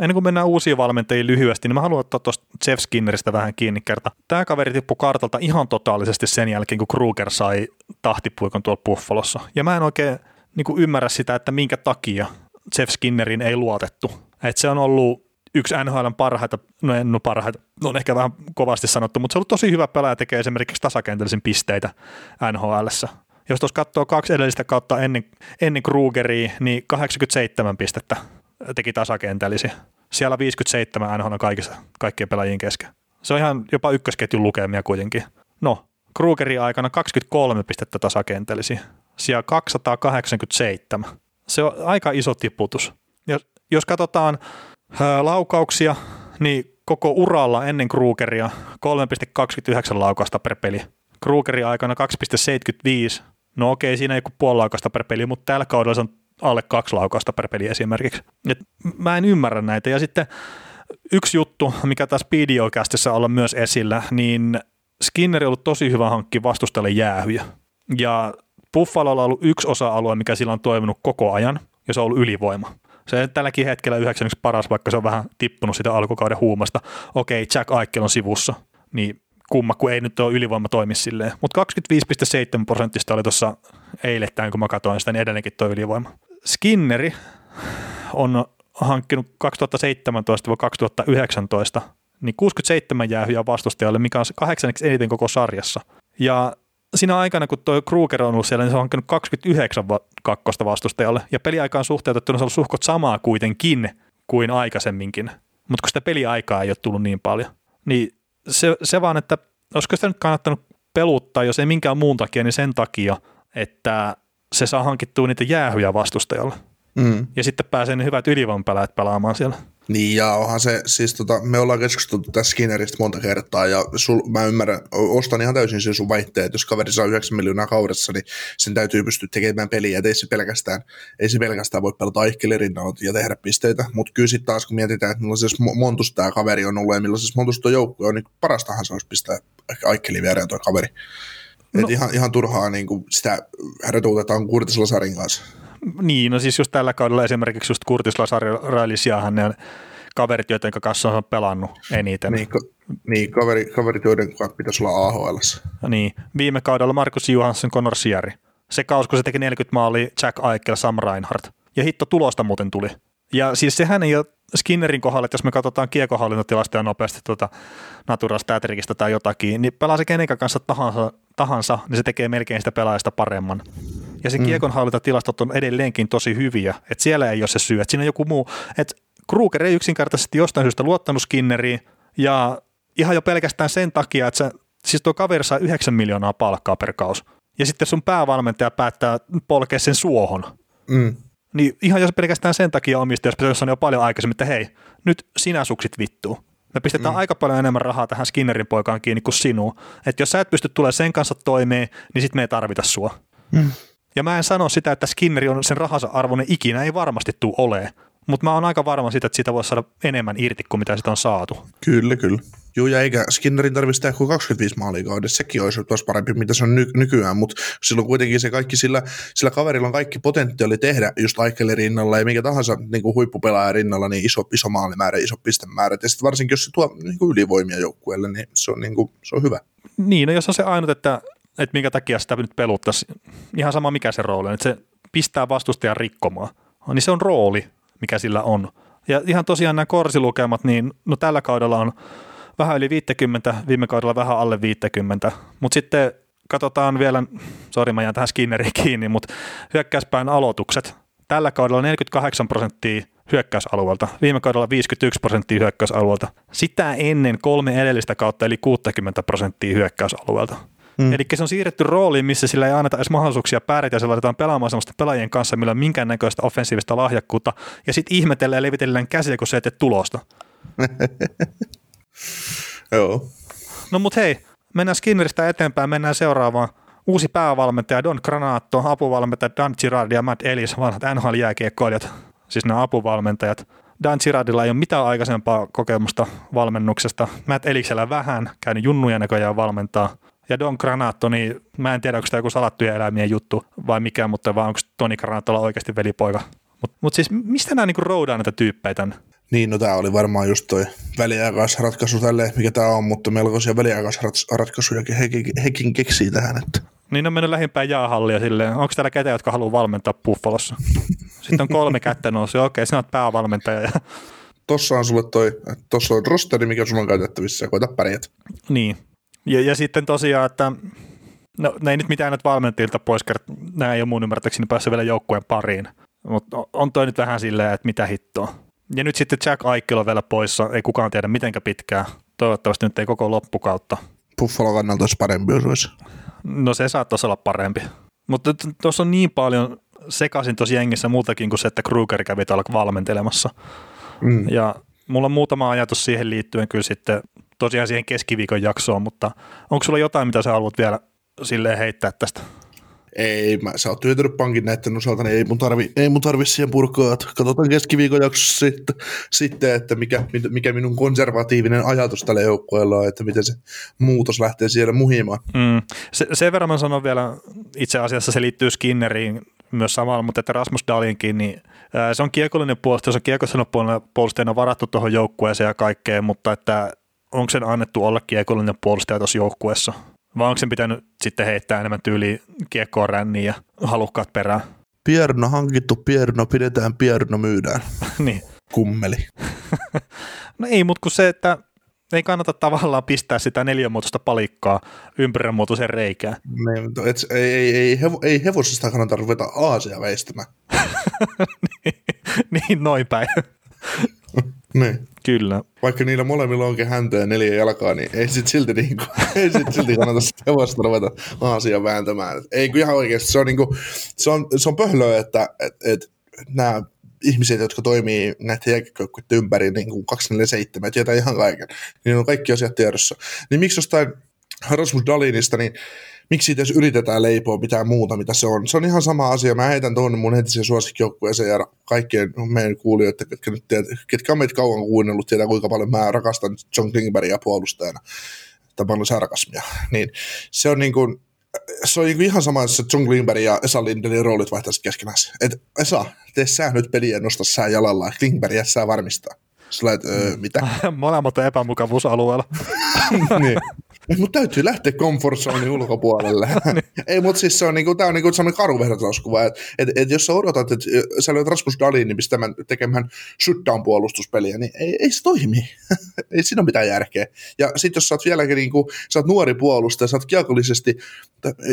ennen kuin mennään uusiin valmentajiin lyhyesti, niin mä haluan ottaa tuosta Jeff Skinneristä vähän kiinni kerta. Tämä kaveri tippui kartalta ihan totaalisesti sen jälkeen, kun Kruger sai tahtipuikon tuolla Buffalossa. Ja mä en oikein niin kuin ymmärrä sitä, että minkä takia Jeff Skinnerin ei luotettu. Et se on ollut yksi NHLn parhaita, no en no parhaita, on ehkä vähän kovasti sanottu, mutta se on ollut tosi hyvä pelaaja, tekee esimerkiksi tasakentällisen pisteitä NHLssä. Jos tuossa katsoo kaksi edellistä kautta ennen, ennen Krugeria, niin 87 pistettä teki tasakentällisiä. Siellä 57 NHL kaikissa, kaikkien pelaajien kesken. Se on ihan jopa ykkösketjun lukemia kuitenkin. No, Krugerin aikana 23 pistettä tasakentällisiä. Siellä 287. Se on aika iso tiputus. Jos, jos katsotaan ää, laukauksia, niin koko uralla ennen Krugeria 3,29 laukausta per peli. Krugerin aikana 2,75. No okei, siinä ei joku puoli laukausta per peli, mutta tällä kaudella se on alle kaksi laukausta per peli esimerkiksi. Et mä en ymmärrä näitä. Ja sitten yksi juttu, mikä taas PDO-kästissä olla myös esillä, niin Skinner on ollut tosi hyvä hankki vastustajalle jäähyjä. Ja Buffalolla on ollut yksi osa-alue, mikä sillä on toiminut koko ajan, ja se on ollut ylivoima. Se on tälläkin hetkellä yhdeksänneksi paras, vaikka se on vähän tippunut sitä alkukauden huumasta. Okei, Jack Aikel on sivussa, niin kumma, kun ei nyt ole ylivoima toimi silleen. Mutta 25,7 prosenttista oli tuossa eilettäin, kun mä katsoin sitä, niin edelleenkin tuo ylivoima. Skinneri on hankkinut 2017-2019 niin 67 jäähyjä vastustajalle, mikä on kahdeksanneksi eniten koko sarjassa. Ja siinä aikana, kun tuo Kruger on ollut siellä, niin se on hankkinut 29 va- kakkosta vastustajalle. Ja peliaikaan suhteutettuna se on ollut suhkot samaa kuitenkin kuin aikaisemminkin. Mutta kun sitä peliaikaa ei ole tullut niin paljon. Niin se, se vaan, että olisiko sitä nyt kannattanut peluttaa, jos ei minkään muun takia, niin sen takia, että se saa hankittua niitä jäähyjä vastustajalle. Mm. Ja sitten pääsee ne hyvät ylivoimapelaajat pelaamaan siellä. Niin ja onhan se, siis tota, me ollaan keskusteltu tästä Skinneristä monta kertaa ja sul, mä ymmärrän, ostan ihan täysin sen sun väitteen, että jos kaveri saa 9 miljoonaa kaudessa, niin sen täytyy pystyä tekemään peliä, että ei se pelkästään, ei se pelkästään voi pelata Aikkelin ja tehdä pisteitä, mutta kyllä sitten taas kun mietitään, että millaisessa montus tämä kaveri on ollut ja millaisessa montus tuo joukko on, niin parastahan se olisi pistää Aikkelin viereen tuo kaveri. No. Et ihan, ihan turhaa niin kuin sitä härötuutetaan Kurtis Lasarin kanssa. Niin, no siis just tällä kaudella esimerkiksi just Kurtis Lasari, Railisiahan ne on kaverit, joiden kanssa on pelannut eniten. Niin, ka- niin kaveri, kaverit, joiden kanssa pitäisi olla AHL. Niin, viime kaudella Markus Johansson, Conor Sierri. Se kaus, kun se teki 40 maalia, Jack Eichel, Sam Reinhardt. Ja hitto tulosta muuten tuli. Ja siis sehän ei ole Skinnerin kohdalla, että jos me katsotaan kiekohallintotilastoja nopeasti tuota Natura Statrikista tai jotakin, niin pelaa se kenen kanssa tahansa, tahansa, niin se tekee melkein sitä pelaajasta paremman. Ja se mm. kiekonhallintatilastot on edelleenkin tosi hyviä, että siellä ei ole se syy, että siinä on joku muu, että Kruger ei yksinkertaisesti jostain syystä luottanut Skinneriin ja ihan jo pelkästään sen takia, että se, siis tuo kaveri saa 9 miljoonaa palkkaa per kaus. Ja sitten sun päävalmentaja päättää polkea sen suohon. Mm. Niin ihan jos pelkästään sen takia omistaja on jo paljon aikaisemmin, että hei, nyt sinä suksit vittuu. Me pistetään mm. aika paljon enemmän rahaa tähän Skinnerin poikaan kiinni kuin sinuun. Että jos sä et pysty tulemaan sen kanssa toimeen, niin sitten me ei tarvita sua. Mm. Ja mä en sano sitä, että Skinneri on sen rahansa arvoinen ikinä, ei varmasti tule ole. Mutta mä oon aika varma siitä, että siitä voisi saada enemmän irti kuin mitä sitä on saatu. Kyllä, kyllä. Joo, ja eikä Skinnerin tarvitsisi tehdä kuin 25 maalia kaudessa. Sekin olisi tosi parempi, mitä se on ny- nykyään, mutta silloin kuitenkin se kaikki, sillä, sillä kaverilla on kaikki potentiaali tehdä just Aikelin rinnalla ja mikä tahansa niin kuin huippupelaajan rinnalla, niin iso, iso maalimäärä, iso pistemäärä. Ja sitten varsinkin, jos se tuo niin kuin ylivoimia joukkueelle, niin se on, niin kuin, se on hyvä. Niin, no jos on se ainut, että, että minkä takia sitä nyt peluttaisi, ihan sama mikä se rooli on, että se pistää vastustajan rikkomaan, niin se on rooli, mikä sillä on. Ja ihan tosiaan nämä korsilukemat, niin no tällä kaudella on vähän yli 50, viime kaudella vähän alle 50, mutta sitten katsotaan vielä, sori mä jään tähän Skinneriin kiinni, mutta hyökkäyspäin aloitukset. Tällä kaudella 48 prosenttia hyökkäysalueelta, viime kaudella 51 prosenttia hyökkäysalueelta, sitä ennen kolme edellistä kautta eli 60 prosenttia hyökkäysalueelta. Mm. Eli se on siirretty rooliin, missä sillä ei anneta edes mahdollisuuksia pärjätä ja se laitetaan pelaamaan sellaista pelaajien kanssa, millä on minkäännäköistä offensiivista lahjakkuutta ja sitten ihmetellään ja levitellään käsiä, kun se ei tee tulosta. Joo. No mut hei, mennään Skinneristä eteenpäin, mennään seuraavaan. Uusi päävalmentaja Don Granato, apuvalmentaja Dan Girardi ja Matt Ellis, vanhat NHL-jääkiekkoilijat, siis nämä apuvalmentajat. Dan Girardilla ei ole mitään aikaisempaa kokemusta valmennuksesta. Matt Elliksellä vähän, käynyt junnuja näköjään valmentaa. Ja Don Granato, niin mä en tiedä, onko tämä joku salattuja eläimien juttu vai mikä, mutta vaan onko Toni Granatolla oikeasti velipoika. Mutta mut siis mistä nämä niinku roudaa näitä tyyppejä tänne? Niin, no tämä oli varmaan just toi väliaikaisratkaisu tälle, mikä tämä on, mutta melkoisia väliaikaisratkaisujakin hekin, hekin keksii tähän. Että. Niin on mennyt lähimpään jäähallia silleen, onko täällä ketään, jotka haluaa valmentaa Buffalossa? Sitten on kolme kättä noussut, okei, sinä olet päävalmentaja. Ja... Tossa on sulle toi, tossa on rosteri, mikä sun on käytettävissä, ja koita pärjät. Niin, ja, ja sitten tosiaan, että no ne ei nyt mitään näitä valmentajilta pois, nämä ei ole mun ymmärtääkseni päässyt vielä joukkueen pariin. Mutta on toi nyt vähän silleen, että mitä hittoa. Ja nyt sitten Jack Aikkel on vielä poissa, ei kukaan tiedä mitenkä pitkään. Toivottavasti nyt ei koko loppukautta. Buffalo kannalta olisi parempi, jos olisi. No se saattaisi olla parempi. Mutta tuossa on niin paljon sekaisin tuossa jengissä muutakin kuin se, että Kruger kävi täällä valmentelemassa. Mm. Ja mulla on muutama ajatus siihen liittyen kyllä sitten tosiaan siihen keskiviikon jaksoon, mutta onko sulla jotain, mitä sä haluat vielä silleen heittää tästä? Ei, mä, sä oot työtänyt pankin näiden osalta, niin ei mun tarvi, ei mun tarvi siihen purkaa. Katsotaan keskiviikon jaksossa sitten, sitten, että mikä, mikä minun konservatiivinen ajatus tällä joukkueella on, että miten se muutos lähtee siellä muhimaan. Mm. Se, sen verran mä sanon vielä, itse asiassa se liittyy Skinneriin myös samalla, mutta että Rasmus Dalinkin, niin se on kiekollinen puolustaja, se on kiekollinen puolustajana varattu tuohon joukkueeseen ja kaikkeen, mutta että onko sen annettu olla kiekollinen puolustaja tuossa joukkueessa? Vai onko sen pitänyt sitten heittää enemmän tyyli kiekkoon ränniin ja halukkaat perään? Pierno hankittu, Pierno pidetään, Pierno myydään. niin. Kummeli. no ei, mutta kun se, että ei kannata tavallaan pistää sitä neljänmuotoista palikkaa ympäränmuotoiseen reikään. Niin, et, ei, ei, ei, hevo, ei hevosesta kannata ruveta aasia veistämään. niin, niin, noin päin. Niin. Kyllä. Vaikka niillä molemmilla onkin häntä ja neljä jalkaa, niin ei sit silti, niin kuin, ei sit silti kannata hevosta ruveta aasia vääntämään. Ei kun ihan oikeasti, se on, niin kuin, se on, se on pöhlöä, että et, et, nämä ihmiset, jotka toimii näitä jääkiekkojen ympäri niin kuin 247 ja tietää ihan kaiken, niin on kaikki asiat tiedossa. Niin miksi jostain Rasmus Dalinista, niin miksi edes yritetään leipoa mitään muuta, mitä se on. Se on ihan sama asia. Mä heitän tuonne mun entisen suosikkijoukkueeseen ja kaikkien meidän kuulijoiden, ketkä, nyt tiedät, ketkä on meitä kauan kuunnellut, tietää kuinka paljon mä rakastan John Klingbergia puolustajana. Tämä on sarkasmia. Niin se on niin kuin, se on niin ihan sama, että John Klingberg ja Esa Lindelin roolit vaihtaisivat keskenään. Että Esa, tee sä nyt peliä ja nosta sää jalalla, Klingberg jää sää varmistaa. Sä että, öö, mitä? Molemmat on epämukavuusalueella. niin. Mutta täytyy lähteä comfort zone ulkopuolelle. Niin. ei, mutta siis se on, niinku, tää on niinku sellainen karu vertauskuva, että et, et jos sä odotat, että sä löydät Rasmus Dalinin pistämään tekemään shutdown-puolustuspeliä, niin ei, ei se toimi. ei siinä ole mitään järkeä. Ja sitten jos sä oot vieläkin niinku, sä oot nuori puolustaja, sä oot kiekollisesti,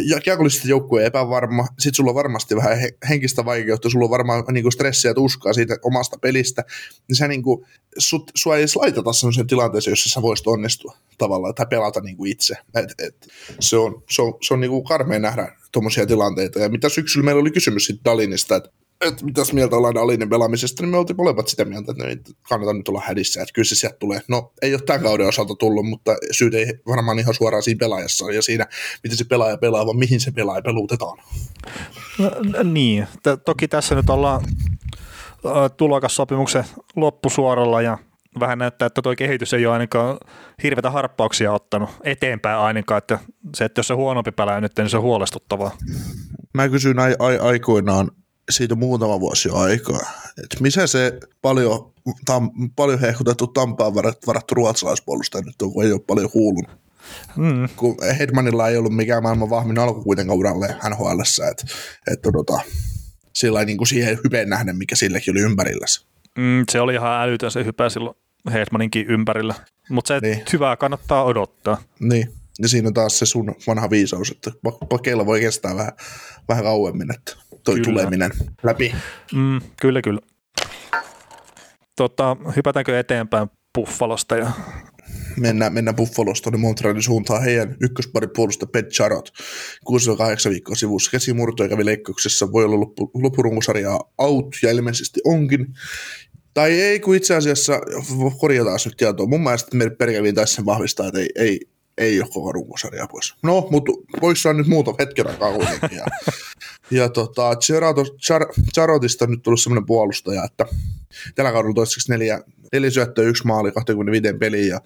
ja kiekollisesti joukkueen epävarma, sit sulla on varmasti vähän henkistä vaikeutta, sulla on varmaan niinku stressiä ja tuskaa siitä omasta pelistä, niin sä niinku, sut, sua ei edes laiteta sellaiseen tilanteeseen, jossa sä voisit onnistua tavallaan, tai pelata niinku itse. Et, et, se on, se on, se on niinku karmea nähdä tuommoisia tilanteita. Ja mitä syksyllä meillä oli kysymys siitä Dalinista, että että mitäs mieltä ollaan Dalinin pelaamisesta, niin me oltiin molemmat sitä mieltä, että ei kannata nyt olla hädissä, että kyllä se sieltä tulee. No, ei ole tämän kauden osalta tullut, mutta syyt ei varmaan ihan suoraan siinä pelaajassa ja siinä, miten se pelaaja pelaa, vaan mihin se pelaaja peluutetaan. No, niin, T- toki tässä nyt ollaan tulokassopimuksen loppusuoralla ja vähän näyttää, että tuo kehitys ei ole ainakaan hirveitä harppauksia ottanut eteenpäin ainakaan, että se, että jos se huonompi pelaa nyt, niin se on huolestuttavaa. Mä kysyin ai- ai- aikoinaan siitä muutama vuosi aikaa, että missä se paljon, tam, paljon hehkutettu Tampaan varattu, ruotsalaispuolustaja nyt on, kun ei ole paljon huulunut. Mm. Kun Hedmanilla ei ollut mikään maailman vahvin alku kuitenkaan uralle NHL, että, että tota, sillä niin kuin siihen hypeen nähden, mikä sillekin oli ympärillänsä. Mm, se oli ihan älytön se hypä silloin Hedmaninkin ympärillä, mutta se niin. hyvää kannattaa odottaa. Niin, ja siinä on taas se sun vanha viisaus, että pakeilla voi kestää vähän, vähän kauemmin, että toi kyllä. tuleminen läpi. Mm, kyllä, kyllä. Tota, hypätäänkö eteenpäin Buffalosta ja mennään, mennään Buffalosta tuonne Montrealin suuntaan. Heidän ykköspari puolusta Pet Charot, 6-8 viikkoa sivussa. Käsimurto ja kävi leikkauksessa. Voi olla loppu, loppurungosarjaa out ja ilmeisesti onkin. Tai ei, kun itse asiassa korjataan nyt tietoa. Mun mielestä Perkäviin taisi sen vahvistaa, että ei, ei, ei ole koko runkosarjaa pois. No, mutta voisi saada nyt muuta hetken aikaa kuitenkin. Ja, ja tota, Charotista on nyt tullut sellainen puolustaja, että tällä kaudella toistaiseksi neljä, neljä syöttöä, yksi maali 25 peliä ja,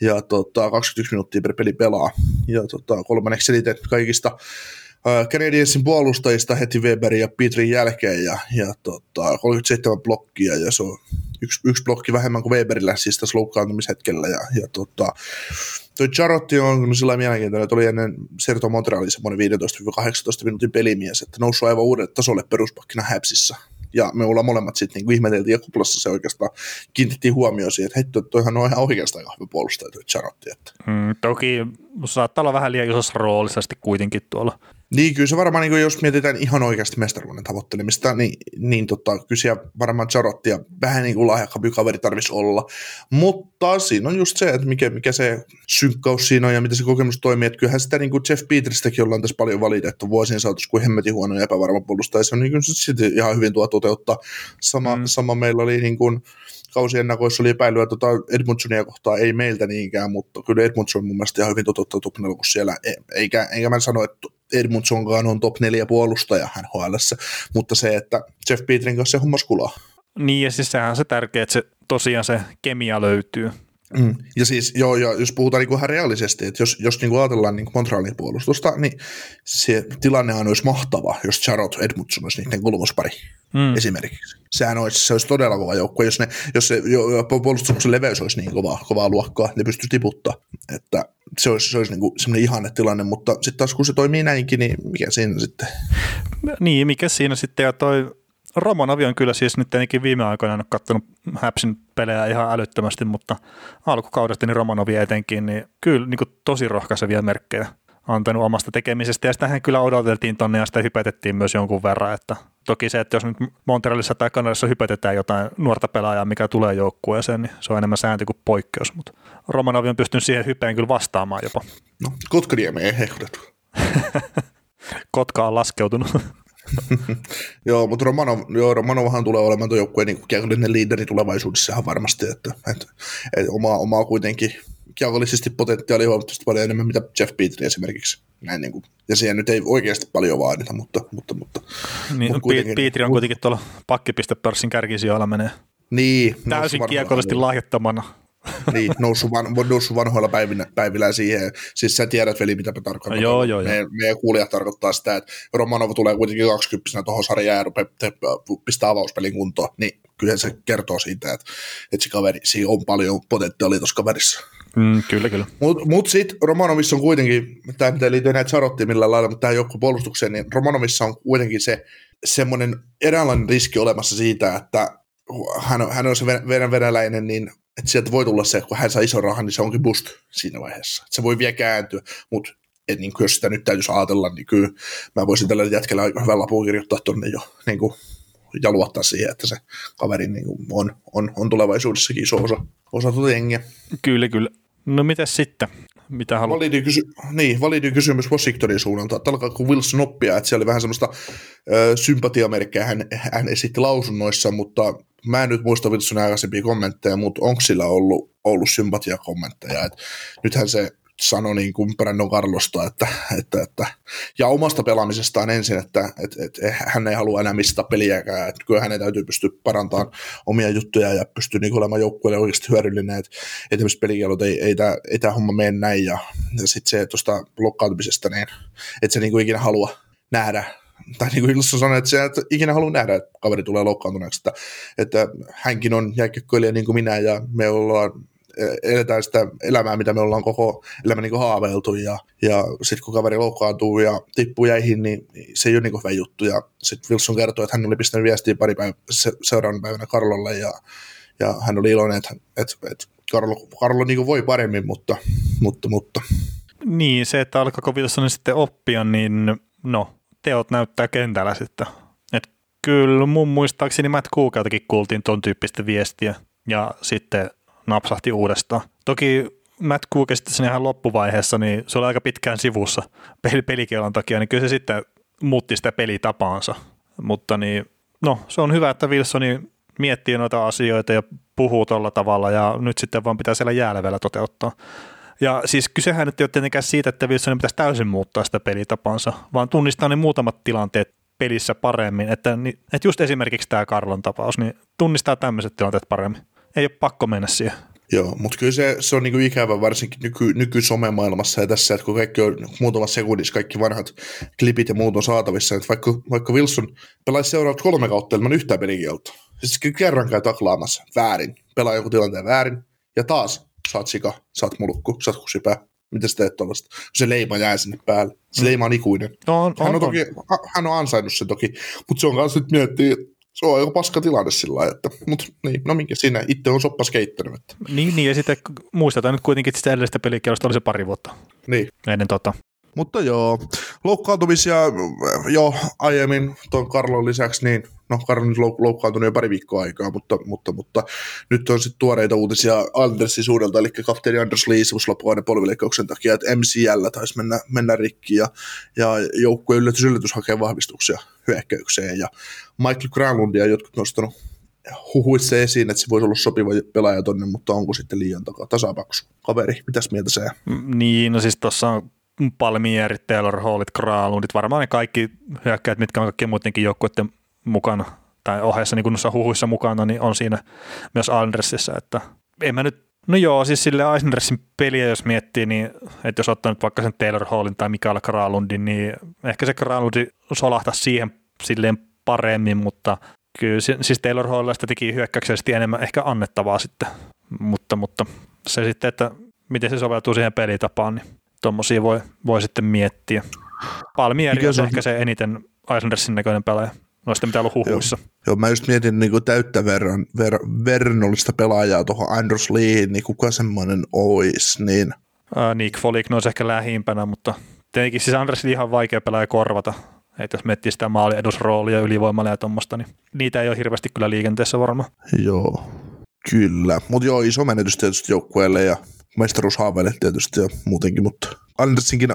ja tota, 21 minuuttia per peli pelaa. Ja tota, kolmanneksi eniten kaikista Canadiensin puolustajista heti Weberin ja Petrin jälkeen ja, ja tota, 37 blokkia ja se on yksi, yksi blokki vähemmän kuin Weberillä siis tässä loukkaantumishetkellä ja, ja tota, Tuo Charotti on sillä mielenkiintoinen, että oli ennen Serto Montrealin semmoinen 15-18 minuutin pelimies, että noussut aivan uudelle tasolle peruspakkina Häpsissä. Ja me ollaan molemmat sitten niin ihmeteltiin, ja kuplassa se oikeastaan kiinnitettiin huomioon siihen, että hei, toihan on ihan oikeastaan hyvä puolustaja tuo Charotti. Että. Mm, toki saattaa olla vähän liian isossa roolisesti kuitenkin tuolla niin, kyllä se varmaan, niin jos mietitään ihan oikeasti mestaruuden tavoittelemista, niin, niin tota, kyllä siellä varmaan Charottia vähän niin kuin lahjakkaampi kaveri tarvitsisi olla. Mutta siinä on just se, että mikä, mikä se synkkaus siinä on ja miten se kokemus toimii. Että kyllähän sitä niin kuin Jeff Peteristäkin ollaan tässä paljon valitettu vuosien saatossa, kuin hemmetin huono ja epävarma puolustaja. Se on niin kuin sitten ihan hyvin tuo toteuttaa. Sama, mm. sama meillä oli niin kuin, kausiennakoissa oli epäilyä tuota Edmundsonia kohtaan, ei meiltä niinkään, mutta kyllä Edmundson mun mielestä ihan hyvin toteuttaa top siellä, eikä, eikä mä sano, että Edmundsonkaan on top 4 puolustaja NHL, mutta se, että Jeff Petrin kanssa se hommas kulaa. Niin, ja siis sehän on se tärkeä, että se, tosiaan se kemia löytyy. Mm. Ja siis, joo, ja jos puhutaan niin ihan reaalisesti, että jos, jos niin kuin ajatellaan niin Montrealin puolustusta, niin se tilannehan olisi mahtava, jos Charot Edmundson olisi niiden kolmospari mm. esimerkiksi. Sehän olisi, se olisi todella kova joukko, jos, ne, jos se jo, puolustuksen leveys olisi niin kovaa, kovaa luokkaa, ne pystyisi tiputtaa. Että se olisi, se olisi niin semmoinen ihanne tilanne, mutta sitten taas kun se toimii näinkin, niin mikä siinä sitten? Niin, mikä siinä sitten, ja toi Romanovi on kyllä siis nyt tietenkin viime aikoina en ole katsonut Häpsin pelejä ihan älyttömästi, mutta alkukaudesta niin Romanovi etenkin, niin kyllä niin kuin tosi rohkaisevia merkkejä antanut omasta tekemisestä, ja sitähän kyllä odoteltiin tonne, ja sitä hypetettiin myös jonkun verran, että toki se, että jos nyt Montrealissa tai Kanadassa hypetetään jotain nuorta pelaajaa, mikä tulee joukkueeseen, niin se on enemmän sääntö kuin poikkeus, mutta Romanovi on pystynyt siihen hypeen kyllä vastaamaan jopa. No, Kotkaniemi ei hehkutettu. Kotka on laskeutunut. joo, mutta Romanov, joo, Romanovhan tulee olemaan tuon joukkueen niin kiekollinen liideri tulevaisuudessa ihan varmasti, että, että, että omaa, omaa kuitenkin kiekollisesti potentiaali huomattavasti paljon enemmän, mitä Jeff Petri esimerkiksi. Näin niin kuin, ja siihen nyt ei oikeasti paljon vaadita, mutta... mutta, mutta, niin, mutta Petri on kuitenkin tuolla pakkipistepörssin kärkisijoilla menee. Niin. Täysin kiekollisesti lahjattomana niin, noussut, van, noussut vanhoilla päivinä, päivillä siihen. Siis sä tiedät, veli, mitä mä tarkoitan. No, joo, joo, meidän, meidän kuulijat tarkoittaa sitä, että Romanov tulee kuitenkin 20 tuohon sarjaan ja rupeaa pistää avauspelin kuntoon. Niin kyllä se kertoo siitä, että, että se kaveri, siinä on paljon potentiaalia tuossa kaverissa. Mm, kyllä, kyllä. Mutta mut sitten Romanovissa on kuitenkin, tämä ei liity enää Charottiin millään lailla, mutta tähän joukkupuolustukseen, niin Romanovissa on kuitenkin se semmoinen eräänlainen riski olemassa siitä, että hän, hän on se venäläinen, niin että sieltä voi tulla se, kun hän saa ison rahan, niin se onkin boost siinä vaiheessa. Et se voi vielä kääntyä, mutta et niin jos sitä nyt täytyisi ajatella, niin kyllä mä voisin tällä jätkellä aika hyvän lapun kirjoittaa tuonne jo niin kuin, ja luottaa siihen, että se kaveri niin kuin on, on, on, tulevaisuudessakin iso osa, osa tuota jengiä. Kyllä, kyllä. No mitä sitten? Mitä haluat? Validi, kysy- niin, validi kysymys Washingtonin suunnalta. Että alkaako Wilson oppia, että siellä oli vähän semmoista ö, sympatiamerkkejä hän, hän esitti lausunnoissa, mutta mä en nyt muista Wilsonin aikaisempia kommentteja, mutta onko sillä ollut, ollut sympatiakommentteja. Et nythän se sanoi niin kuin Brandon Carlosta, että, että, että, ja omasta pelaamisestaan ensin, että, että, että hän ei halua enää mistä peliäkään, että kyllä hänen täytyy pystyä parantamaan omia juttuja ja pystyä niin olemaan joukkueelle oikeasti hyödyllinen, että, että esimerkiksi pelikielot ei, ei, ei tämä homma mene näin, ja, ja sitten se tuosta blokkaantumisesta, niin että se niin kuin ikinä halua nähdä tai niin kuin Ilsa sanoi, että se ikinä halua nähdä, että kaveri tulee loukkaantuneeksi, että, että hänkin on jääkiekkoilija niin kuin minä ja me ollaan eletään sitä elämää, mitä me ollaan koko elämä niin haaveiltu, ja, ja sitten kun kaveri loukkaantuu ja tippuu jäihin, niin se ei ole niin hyvä juttu, ja sitten Wilson kertoi, että hän oli pistänyt viestiä pari päivä, se, seuraavana päivänä Karlolle, ja, ja hän oli iloinen, että, että, että Karlo, Karlo niin voi paremmin, mutta, mutta, mutta. Niin, se, että alkaako Wilson sitten oppia, niin no, teot näyttää kentällä sitten. Et kyllä mun muistaakseni Matt Kuukeltakin kuultiin ton tyyppistä viestiä, ja sitten napsahti uudestaan. Toki Matt Cook sitten sen ihan loppuvaiheessa, niin se oli aika pitkään sivussa pelikielan takia, niin kyllä se sitten muutti sitä pelitapaansa. Mutta niin, no, se on hyvä, että Wilsoni miettii noita asioita ja puhuu tuolla tavalla ja nyt sitten vaan pitää siellä jäällä vielä toteuttaa. Ja siis kysehän nyt ei ole tietenkään siitä, että Wilsonin pitäisi täysin muuttaa sitä pelitapansa, vaan tunnistaa ne muutamat tilanteet pelissä paremmin. Että, että just esimerkiksi tämä Karlon tapaus, niin tunnistaa tämmöiset tilanteet paremmin ei ole pakko mennä siihen. Joo, mutta kyllä se, se on niinku ikävä varsinkin nyky, nykysomemaailmassa ja tässä, että kun kaikki on muutama sekunnissa, kaikki vanhat klipit ja muut on saatavissa, että vaikka, vaikka Wilson pelaisi seuraavat kolme kautta ilman yhtään pelikieltoa, siis kerran käy taklaamassa väärin, pelaa joku tilanteen väärin, ja taas saat sika, saat mulukku, saat kusipää. Miten sä teet tuollaista? Se leima jää sinne päälle. Se mm. leima on ikuinen. No, on, hän, on, on, toki, on. hän on ansainnut sen toki, mutta se on kanssa nyt miettiä, se on aika paska tilanne sillä lailla, että, mutta niin, no minkä siinä, itse on soppas keittänyt. Että. Niin, niin, ja sitten muistetaan nyt kuitenkin, että sitä edellisestä pelikielosta oli se pari vuotta. Niin. Ennen tota. Mutta joo, loukkaantumisia jo aiemmin tuon Karlon lisäksi, niin no Karlo on loukkaantunut jo pari viikkoa aikaa, mutta, mutta, mutta nyt on sitten tuoreita uutisia Andersin suudelta, eli kapteeni Anders Lee loppuvaiheiden polvileikkauksen takia, että MCL taisi mennä, mennä rikki ja, ja joukkue yllätys, yllätys hakee vahvistuksia hyökkäykseen ja Michael Granlundia jotkut nostanut huhuissa esiin, että se voisi olla sopiva pelaaja tonne, mutta onko sitten liian takaa tasapaksu kaveri? Mitäs mieltä se? Niin, no siis tuossa on Palmieri, Taylor Hallit, Kraalundit, varmaan ne kaikki hyökkäät, mitkä on kaikkien muidenkin joukkueiden mukana tai ohessa niin noissa huhuissa mukana, niin on siinä myös Andersissa, että en mä nyt No joo, siis sille Eisendersin peliä jos miettii, niin että jos ottaa nyt vaikka sen Taylor Hallin tai Mikael Kralundin, niin ehkä se Kralundi solahtaa siihen silleen paremmin, mutta kyllä siis Taylor Hallista teki hyökkäyksellisesti enemmän ehkä annettavaa sitten, mutta, mutta se sitten, että miten se soveltuu siihen pelitapaan, niin tuommoisia voi, voi sitten miettiä. Palmieri on ehkä se eniten Eisendersin näköinen pelaaja noista mitä ollut huhuissa. Joo, joo mä just mietin niin kuin täyttä verran, ver, verrannollista pelaajaa tuohon Andrews Leehin, niin kuka semmoinen olisi, niin... Uh, Nick Folik olisi ehkä lähimpänä, mutta tietenkin siis Andres Lee on vaikea pelaaja korvata. Että jos miettii sitä maaliedusroolia, ylivoimalla ja tuommoista, niin niitä ei ole hirveästi kyllä liikenteessä varmaan. Joo, kyllä. Mutta joo, iso menetys tietysti joukkueelle ja mestaruushaaveille tietysti ja muutenkin, mutta Andersinkin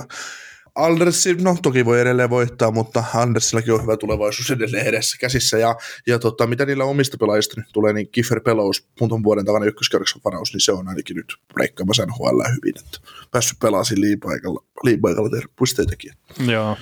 Andersi, no toki voi edelleen voittaa, mutta Andersillakin on hyvä tulevaisuus edelleen edessä käsissä. Ja, ja tota, mitä niillä omista pelaajista nyt tulee, niin Kiefer Pelous, muutaman vuoden takana ykköskerroksen varaus, niin se on ainakin nyt breikkaamassa NHL hyvin, että päässyt pelaamaan liipaikalla, liipaikalla tehdä pisteitäkin. Joo.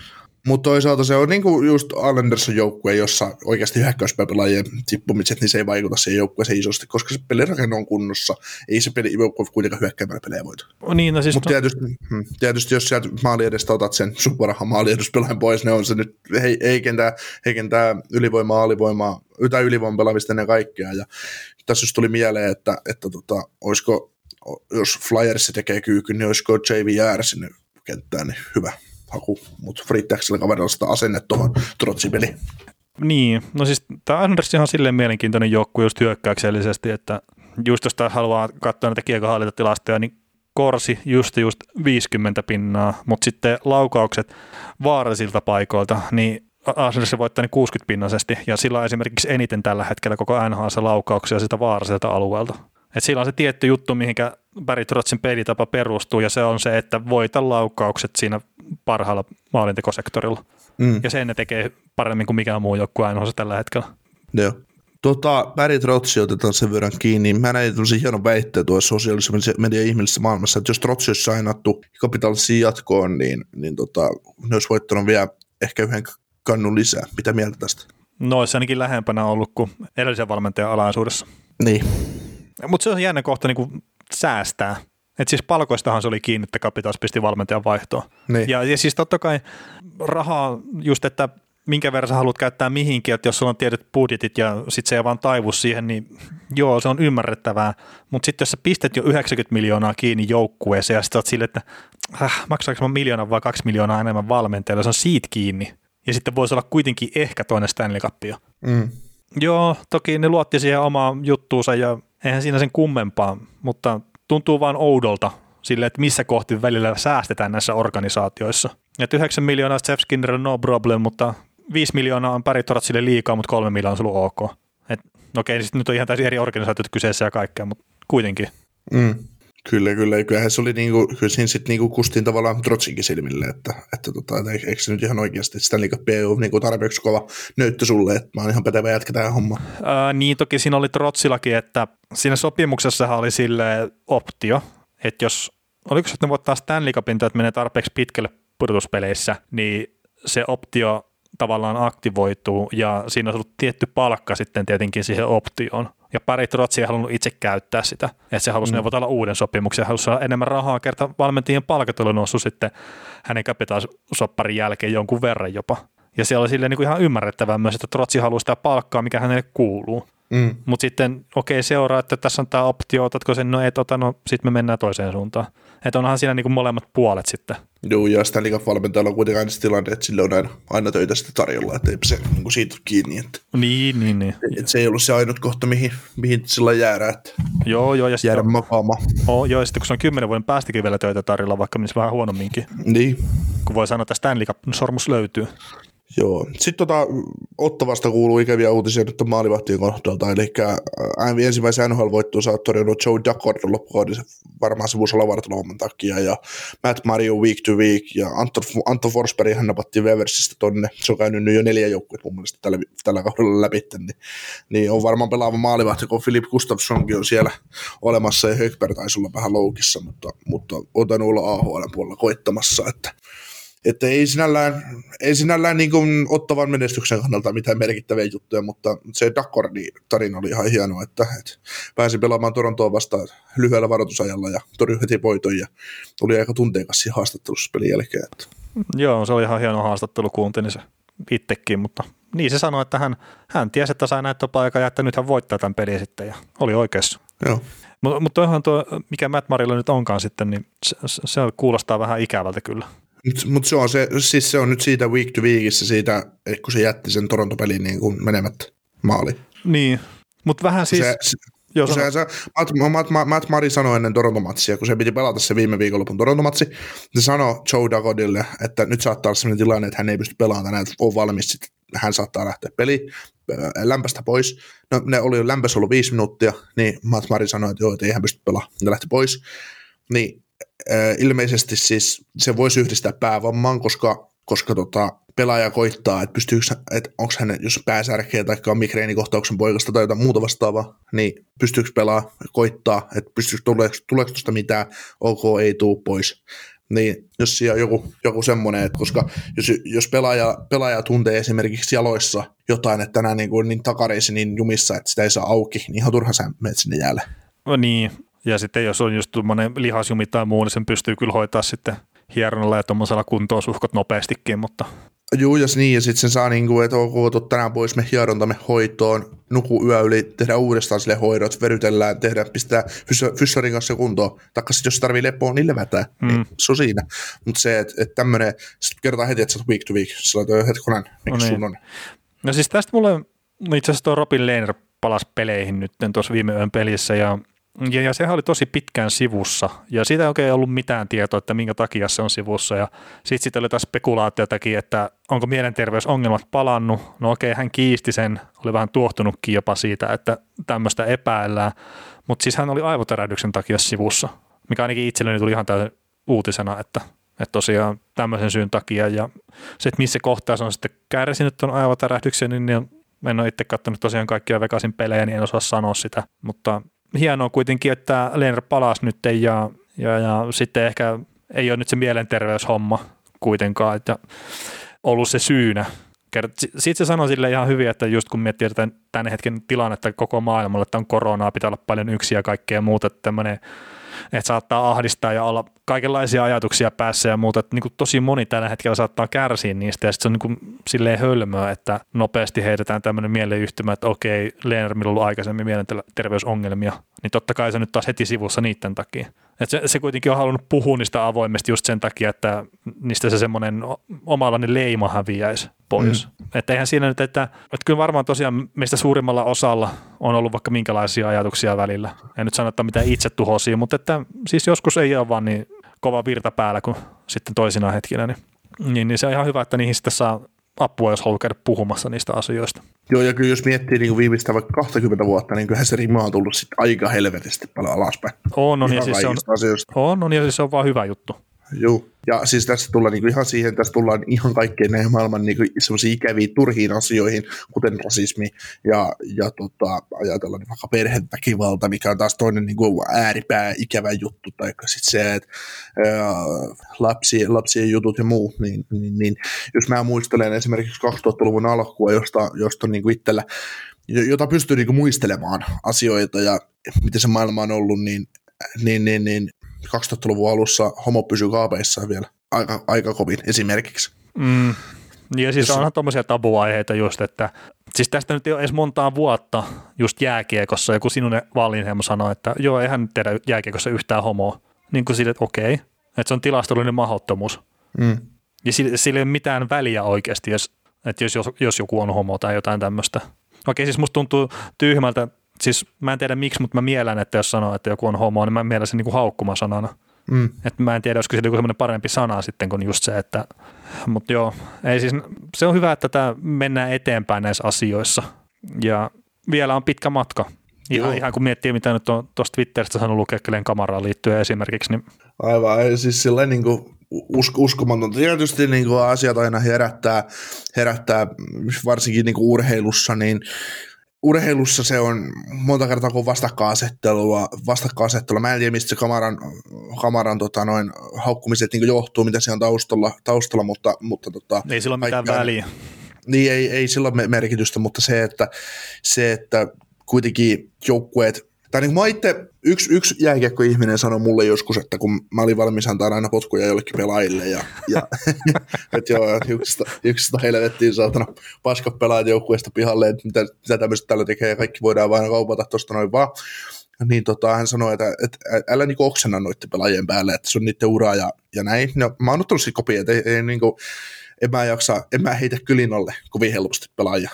Mutta toisaalta se on niinku just Islandersin joukkue, jossa oikeasti hyökkäyspelaajien tippumiset, niin se ei vaikuta siihen joukkueeseen isosti, koska se pelirakenne on kunnossa. Ei se peli joukkue kuitenkaan hyökkäämällä pelejä voita. Niin, no siis Mutta tietysti, hmm, tietysti, jos sieltä maali edestä otat sen superrahan maali eduspelaajan pois, ne on se nyt heikentää, heikentää ylivoimaa, alivoimaa, tai ylivoiman pelaamista ennen kaikkea. Ja tässä just tuli mieleen, että, että tota, olisiko, jos Flyers tekee kyykyn, niin olisiko JVR sinne kenttään, niin hyvä haku, mutta Frittaxilla kaverilla sitä asenne tuohon trotsipeliin. Niin, no siis tämä Andersin on silleen mielenkiintoinen joukkue just hyökkäyksellisesti, että just jos haluaa katsoa näitä kiekohallintatilastoja, niin Korsi just just 50 pinnaa, mutta sitten laukaukset vaarallisilta paikoilta, niin Arsenalissa voittaa niin 60 pinnaisesti, ja sillä on esimerkiksi eniten tällä hetkellä koko NHL laukauksia sitä vaaralliselta alueelta. Et sillä on se tietty juttu, mihinkä Barry Trotzin pelitapa perustuu, ja se on se, että voita laukaukset siinä parhaalla maalintekosektorilla. Mm. Ja sen ne tekee paremmin kuin mikään muu joukkue ainoastaan tällä hetkellä. Joo. Tota, Barry Trotsi otetaan sen verran kiinni. Mä näin tämmöisen hienon väitteen tuossa sosiaalisessa media ihmeellisessä maailmassa, että jos Trotsi olisi sainattu Capitalsiin jatkoon, niin, niin tota, ne olisi voittanut vielä ehkä yhden kannun lisää. Mitä mieltä tästä? No olisi ainakin lähempänä ollut kuin edellisen valmentajan alaisuudessa. Niin. Mutta se on jännä kohta niin kuin säästää. Et siis palkoistahan se oli kiinni, että Capitals pisti valmentajan vaihtoon. Niin. Ja, ja siis totta kai rahaa just, että minkä verran sä haluat käyttää mihinkin, että jos sulla on tietyt budjetit ja sitten se ei vaan taivu siihen, niin joo, se on ymmärrettävää. Mutta sitten jos sä pistät jo 90 miljoonaa kiinni joukkueeseen ja sitten oot sille, että äh, maksaako mä miljoonaa vai kaksi miljoonaa enemmän valmentajalle, se on siitä kiinni. Ja sitten voisi olla kuitenkin ehkä toinen Stanley Cup jo. Mm. Joo, toki ne luotti siihen omaa juttuunsa ja eihän siinä sen kummempaa, mutta tuntuu vaan oudolta sille, että missä kohti välillä säästetään näissä organisaatioissa. Et 9 miljoonaa Jeff Skinner on no problem, mutta 5 miljoonaa on Barry sille liikaa, mutta 3 miljoonaa on ollut ok. Et, okei, niin nyt on ihan täysin eri organisaatiot kyseessä ja kaikkea, mutta kuitenkin. Mm. Kyllä, kyllä. Kyllähän se oli niinku, kyllä siinä sitten niinku kustiin tavallaan Trotsinkin silmille, että, että tota, että eikö se nyt ihan oikeasti Stanley Cup ei ole niinku tarpeeksi kova nöyttö sulle, että mä oon ihan pätevä jätkä tähän hommaan. Ää, niin, toki siinä oli Trotsillakin, että siinä sopimuksessahan oli sille optio, että jos, oliko se, että ne voittaa Stanley Cupin, että menee tarpeeksi pitkälle pudotuspeleissä, niin se optio tavallaan aktivoituu ja siinä on ollut tietty palkka sitten tietenkin siihen optioon. Ja pari Trotsi ei halunnut itse käyttää sitä, että se halusi mm. neuvotella uuden sopimuksen, halusi saada enemmän rahaa, kerta valmentajien palkat oli noussut sitten hänen kapitaalsopparin jälkeen jonkun verran jopa. Ja se oli silleen niin kuin ihan ymmärrettävää myös, että Trotsi haluaa sitä palkkaa, mikä hänelle kuuluu. Mm. Mutta sitten, okei, okay, seuraa, että tässä on tämä optio, otatko sen, no et ota, no sitten me mennään toiseen suuntaan. Että onhan siinä niin kuin molemmat puolet sitten. Joo, ja Stanley Cup-valmentajalla on kuitenkin aina tilanne, että sille on aina, aina töitä sitten tarjolla, että ei se niin kuin siitä kiinni. Että, niin, niin, niin. Että se ei ollut se ainut kohta, mihin, mihin sillä jäädä, että joo, joo, ja jäädä on, makaamaan. Oh, joo, ja sitten kun se on kymmenen vuoden päästäkin vielä töitä tarjolla, vaikka menisi vähän huonomminkin. Niin. Kun voi sanoa, että Stanley Cup-sormus löytyy. Joo. Sitten tota, Ottavasta kuuluu ikäviä uutisia nyt maalivahtien kohdalta, eli ensimmäisen NHL-voittoon saa todennut Joe Duckord loppukaudessa varmaan se vuosi olla takia, ja Matt Mario week to week, ja Anton, Anton Forsberg hän napatti Weversistä tonne, se on käynyt nyt jo neljä joukkuetta mun mielestä tällä, tällä kaudella läpi, niin, niin, on varmaan pelaava maalivahti, kun Philip Gustafssonkin on siellä olemassa, ja Högberg taisi olla vähän loukissa, mutta, mutta otan olla AHL puolella koittamassa, että että ei sinällään, ei sinällään niin kuin ottavan menestyksen kannalta mitään merkittäviä juttuja, mutta se Dakordi tarina oli ihan hieno, että, että pääsi pelaamaan Torontoa vastaan lyhyellä varoitusajalla ja torjui heti voiton ja oli aika tunteikas siinä haastattelussa pelin jälkeen. Että. Joo, se oli ihan hieno haastattelu, kuuntelin se itsekin, mutta niin se sanoi, että hän, hän tiesi, että sai näyttöpaikan ja että nyt hän voittaa tämän pelin sitten ja oli oikeassa. Joo. Mutta mut tuo, mikä Matt Marilla nyt onkaan sitten, niin se, se kuulostaa vähän ikävältä kyllä. Mutta mut se on se, siis se on nyt siitä week to weekissä siitä, että kun se jätti sen Toronto-pelin niin kuin menemättä maali. Niin, mutta vähän siis... Se, se, Joo, se, se, Matt, Matt, Matt, Matt Mari sanoi ennen Toronto-matsia, kun se piti pelata se viime viikonlopun Toronto-matsi, se sanoi Joe Dagodille, että nyt saattaa olla sellainen tilanne, että hän ei pysty pelaamaan tänään, että on valmis, sit hän saattaa lähteä peli lämpästä pois. No ne oli lämpössä ollut viisi minuuttia, niin Matt Mari sanoi, että joo, että ei hän pysty pelaamaan, ne lähti pois. Niin ilmeisesti siis se voisi yhdistää päävammaan, koska, koska tota, pelaaja koittaa, että, pystyykö, että onko hän, jos pääsärkeä tai on migreenikohtauksen poikasta tai jotain muuta vastaavaa, niin pystyykö pelaa, koittaa, että pystyykö, tuleeko, tuleeko tuosta mitään, ok, ei tuu pois. Niin jos siellä on joku, joku semmoinen, että koska jos, jos pelaaja, pelaaja tuntee esimerkiksi jaloissa jotain, että tänään niin, kuin, niin takareisi niin jumissa, että sitä ei saa auki, niin ihan turha sä menet sinne jäälle. No niin, ja sitten jos on just tuommoinen lihasjumi tai muu, niin sen pystyy kyllä hoitaa sitten hieronnalla ja tuommoisella kuntoon suhkot nopeastikin, mutta... Joo, ja niin, ja sitten sen saa niin kuin, että ok, tänään pois me hierontamme hoitoon, nuku yö yli, tehdä uudestaan sille hoidot, verytellään, tehdä, pistää fyssarin kanssa kuntoon, taikka sitten jos tarvii lepoa, niin levätään, mm. niin se on siinä. Mutta se, että et tämmöinen, sitten kerrotaan heti, että sä oot week to week, sillä on hetkonen, mikä no niin. sun on. No siis tästä mulle, itse asiassa tuo Robin Lehner palasi peleihin nyt tuossa viime yön pelissä, ja ja, ja sehän oli tosi pitkään sivussa, ja siitä ei oikein ollut mitään tietoa, että minkä takia se on sivussa, ja sitten sit oli taas spekulaatiotakin, että onko mielenterveysongelmat palannut, no okei, hän kiisti sen, oli vähän tuohtunutkin jopa siitä, että tämmöistä epäillään, mutta siis hän oli aivotärähdyksen takia sivussa, mikä ainakin itselleni tuli ihan täysin uutisena, että, että tosiaan tämmöisen syyn takia, ja se, että missä kohtaa se on sitten kärsinyt tuon aivotärähdyksen, niin, niin En ole itse katsonut tosiaan kaikkia Vegasin pelejä, niin en osaa sanoa sitä, mutta hienoa kuitenkin, että Leonard palasi nyt ja, ja, ja sitten ehkä ei ole nyt se mielenterveyshomma kuitenkaan, että ollut se syynä. Sitten se sanoi sille ihan hyvin, että just kun miettii tämän hetken tilannetta koko maailmalla, että on koronaa, pitää olla paljon yksiä ja kaikkea muuta, että tämmöinen että saattaa ahdistaa ja olla kaikenlaisia ajatuksia päässä ja muuta. Että niin kuin tosi moni tällä hetkellä saattaa kärsiä niistä ja sitten se on niin kuin silleen hölmöä, että nopeasti heitetään tämmöinen mieleyhtymä, että okei, Leenermillä on ollut aikaisemmin mielenterveysongelmia, niin totta kai se nyt taas heti sivussa niiden takia. Et se, se kuitenkin on halunnut puhua niistä avoimesti just sen takia, että niistä se semmoinen omalainen leima häviäisi pois. Mm. Että eihän siinä nyt, että, että kyllä varmaan tosiaan meistä suurimmalla osalla on ollut vaikka minkälaisia ajatuksia välillä. En nyt sano, että mitään itse tuhoisia, mutta että siis joskus ei ole vaan niin kova virta päällä kuin sitten toisina hetkinä, niin, niin, niin se on ihan hyvä, että niihin sitten saa apua, jos haluaa käydä puhumassa niistä asioista. Joo, ja kyllä jos miettii niin viimeistä vaikka 20 vuotta, niin kyllähän se rima on tullut sitten aika helvetisti paljon alaspäin. On, on, ja siis se on, on, on, ja siis se on vaan hyvä juttu. Joo, ja siis tässä tullaan niin ihan siihen, tässä tullaan ihan kaikkeen näihin maailman niin semmoisiin ikäviin turhiin asioihin, kuten rasismi ja, ja tota, ajatellaan niin vaikka perheväkivalta, mikä on taas toinen niin kuin ääripää ikävä juttu, tai sitten se, että lapsi, lapsien jutut ja muu, niin, niin, niin, jos mä muistelen esimerkiksi 2000-luvun alkua, josta, josta on niin kuin itsellä, jota pystyy niin kuin muistelemaan asioita ja miten se maailma on ollut, niin niin, niin, niin 2000-luvun alussa homo pysyi kaapeissa vielä aika, aika kovin esimerkiksi. Mm. Ja siis Jos... onhan tuommoisia tabuaiheita just, että siis tästä nyt ei ole edes montaa vuotta just jääkiekossa, joku sinun Wallinheimo sanoi, että joo, eihän nyt tehdä jääkiekossa yhtään homoa. Niin kuin sille, että okei, että se on tilastollinen mahdottomuus. Mm. Ja sillä, sillä ei ole mitään väliä oikeasti, jos, että jos, jos joku on homo tai jotain tämmöistä. Okei, siis musta tuntuu tyhmältä siis mä en tiedä miksi, mutta mä mielän, että jos sanoo, että joku on homo, niin mä mielen sen niin kuin haukkumasanana. Mm. Että mä en tiedä, olisiko se joku semmoinen parempi sana sitten kuin just se, että, mutta joo, ei siis, se on hyvä, että tämä mennään eteenpäin näissä asioissa ja vielä on pitkä matka. Ihan, ihan kun miettii, mitä nyt on tuosta Twitteristä saanut lukea kamaraan liittyen esimerkiksi. Niin... Aivan, siis silleen niin kuin usk- uskomatonta. Tietysti niin kuin asiat aina herättää, herättää varsinkin niin kuin urheilussa, niin urheilussa se on monta kertaa kuin vastakkainasettelua, vastakkainasettelua. Mä en tiedä, mistä se kamaran, kamaran tota, noin, haukkumiset niin johtuu, mitä se on taustalla, taustalla mutta, mutta tota, ei sillä ole mitään väliä. Niin, ei, ei sillä ole merkitystä, mutta se, että, se, että kuitenkin joukkueet tai niin mä itse, yksi, yksi jääkiekko-ihminen sanoi mulle joskus, että kun mä olin valmis antaa aina potkuja jollekin pelaajille, ja, ja että joo, yksistä, yksistä helvettiin saatana paska pelaajat joukkueesta pihalle, että mitä, mitä tämmöistä tällä tekee, ja kaikki voidaan vain kaupata tuosta noin vaan. Niin tota, hän sanoi, että, että älä niinku oksena noiden pelaajien päälle, että se on niiden ura ja, ja näin. No, mä oon ottanut siitä kopia, että ei, ei, niinku, en mä jaksa, en mä heitä kylin alle kovin helposti pelaajia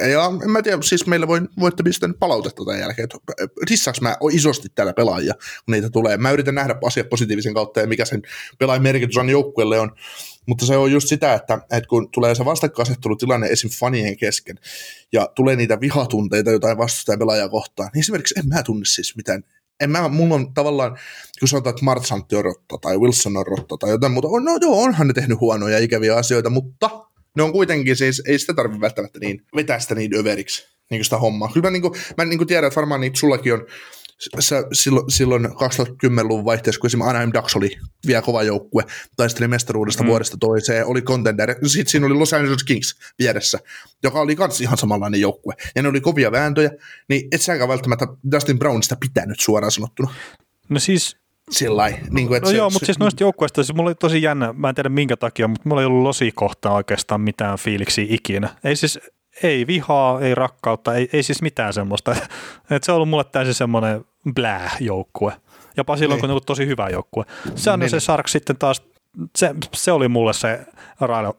ja en mä tiedä, siis meillä voi, voitte pistää palautetta tämän jälkeen, että rissaaks mä isosti täällä pelaajia, kun niitä tulee. Mä yritän nähdä asiat positiivisen kautta ja mikä sen pelaajan merkitys on joukkueelle on, mutta se on just sitä, että, että kun tulee se vastakkainasettelutilanne esim. fanien kesken ja tulee niitä vihatunteita jotain vastustajan pelaajaa kohtaan, niin esimerkiksi en mä tunne siis mitään en mä, mulla on tavallaan, kun sanotaan, että Martsantti on rotta tai Wilson on rotta tai jotain muuta, no joo, onhan ne tehnyt huonoja ikäviä asioita, mutta ne on kuitenkin siis, ei sitä tarvitse välttämättä niin vetää sitä niin överiksi, niin kuin sitä hommaa. Kyllä mä, niin kuin, mä niin kuin tiedän, että varmaan niin sullakin on, sä, silloin, silloin 2010-luvun vaihteessa, kun esimerkiksi Anaheim Ducks oli vielä kova joukkue, taisteli mestaruudesta mm. vuodesta toiseen, oli contender, sitten siinä oli Los Angeles Kings vieressä, joka oli myös ihan samanlainen joukkue, ja ne oli kovia vääntöjä, niin et säkään välttämättä Dustin Brownista pitänyt suoraan sanottuna. No siis sillä niin kuin, että No se, joo, mutta siis noista joukkueista, siis mulla oli tosi jännä, mä en tiedä minkä takia, mutta mulla ei ollut losikohtaa oikeastaan mitään fiiliksiä ikinä. Ei siis, ei vihaa, ei rakkautta, ei, ei siis mitään semmoista. Et se on ollut mulle täysin semmoinen blää-joukkue. Jopa silloin, niin. kun on ollut tosi hyvä joukkue. Se on niin. se Sark sitten taas, se, se oli mulle se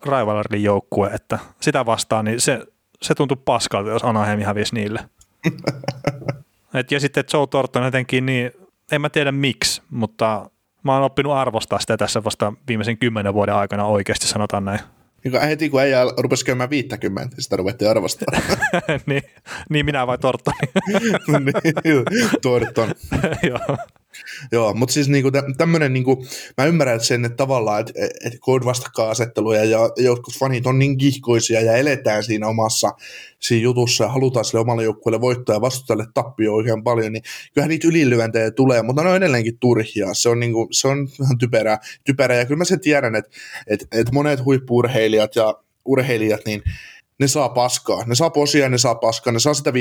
rivalry joukkue, että sitä vastaan, niin se, se tuntui paskalta, jos Anaheim hävisi niille. Et, ja sitten Joe Thornton jotenkin niin en mä tiedä miksi, mutta mä oon oppinut arvostaa sitä tässä vasta viimeisen kymmenen vuoden aikana oikeasti, sanotaan näin. Niin heti kun äijä rupesi käymään 50, sitä ruvettiin arvostaa. niin, niin minä vai Torttoni? niin, Torton. Joo. Joo, mutta siis niinku tämmöinen, niinku, mä ymmärrän sen, että tavallaan, että et, kun on vastakkainasetteluja ja jotkut fanit on niin kihkoisia ja eletään siinä omassa siinä jutussa ja halutaan sille omalle joukkueelle voittaa ja vastustajalle tappio oikein paljon, niin kyllähän niitä ylilyöntejä tulee, mutta ne on edelleenkin turhia. Se on, niinku, se on vähän typerää, typerää ja kyllä mä sen tiedän, että et, et monet huippurheilijat ja urheilijat, niin ne saa paskaa. Ne saa posia, ne saa paskaa, ne saa sitä 50-50.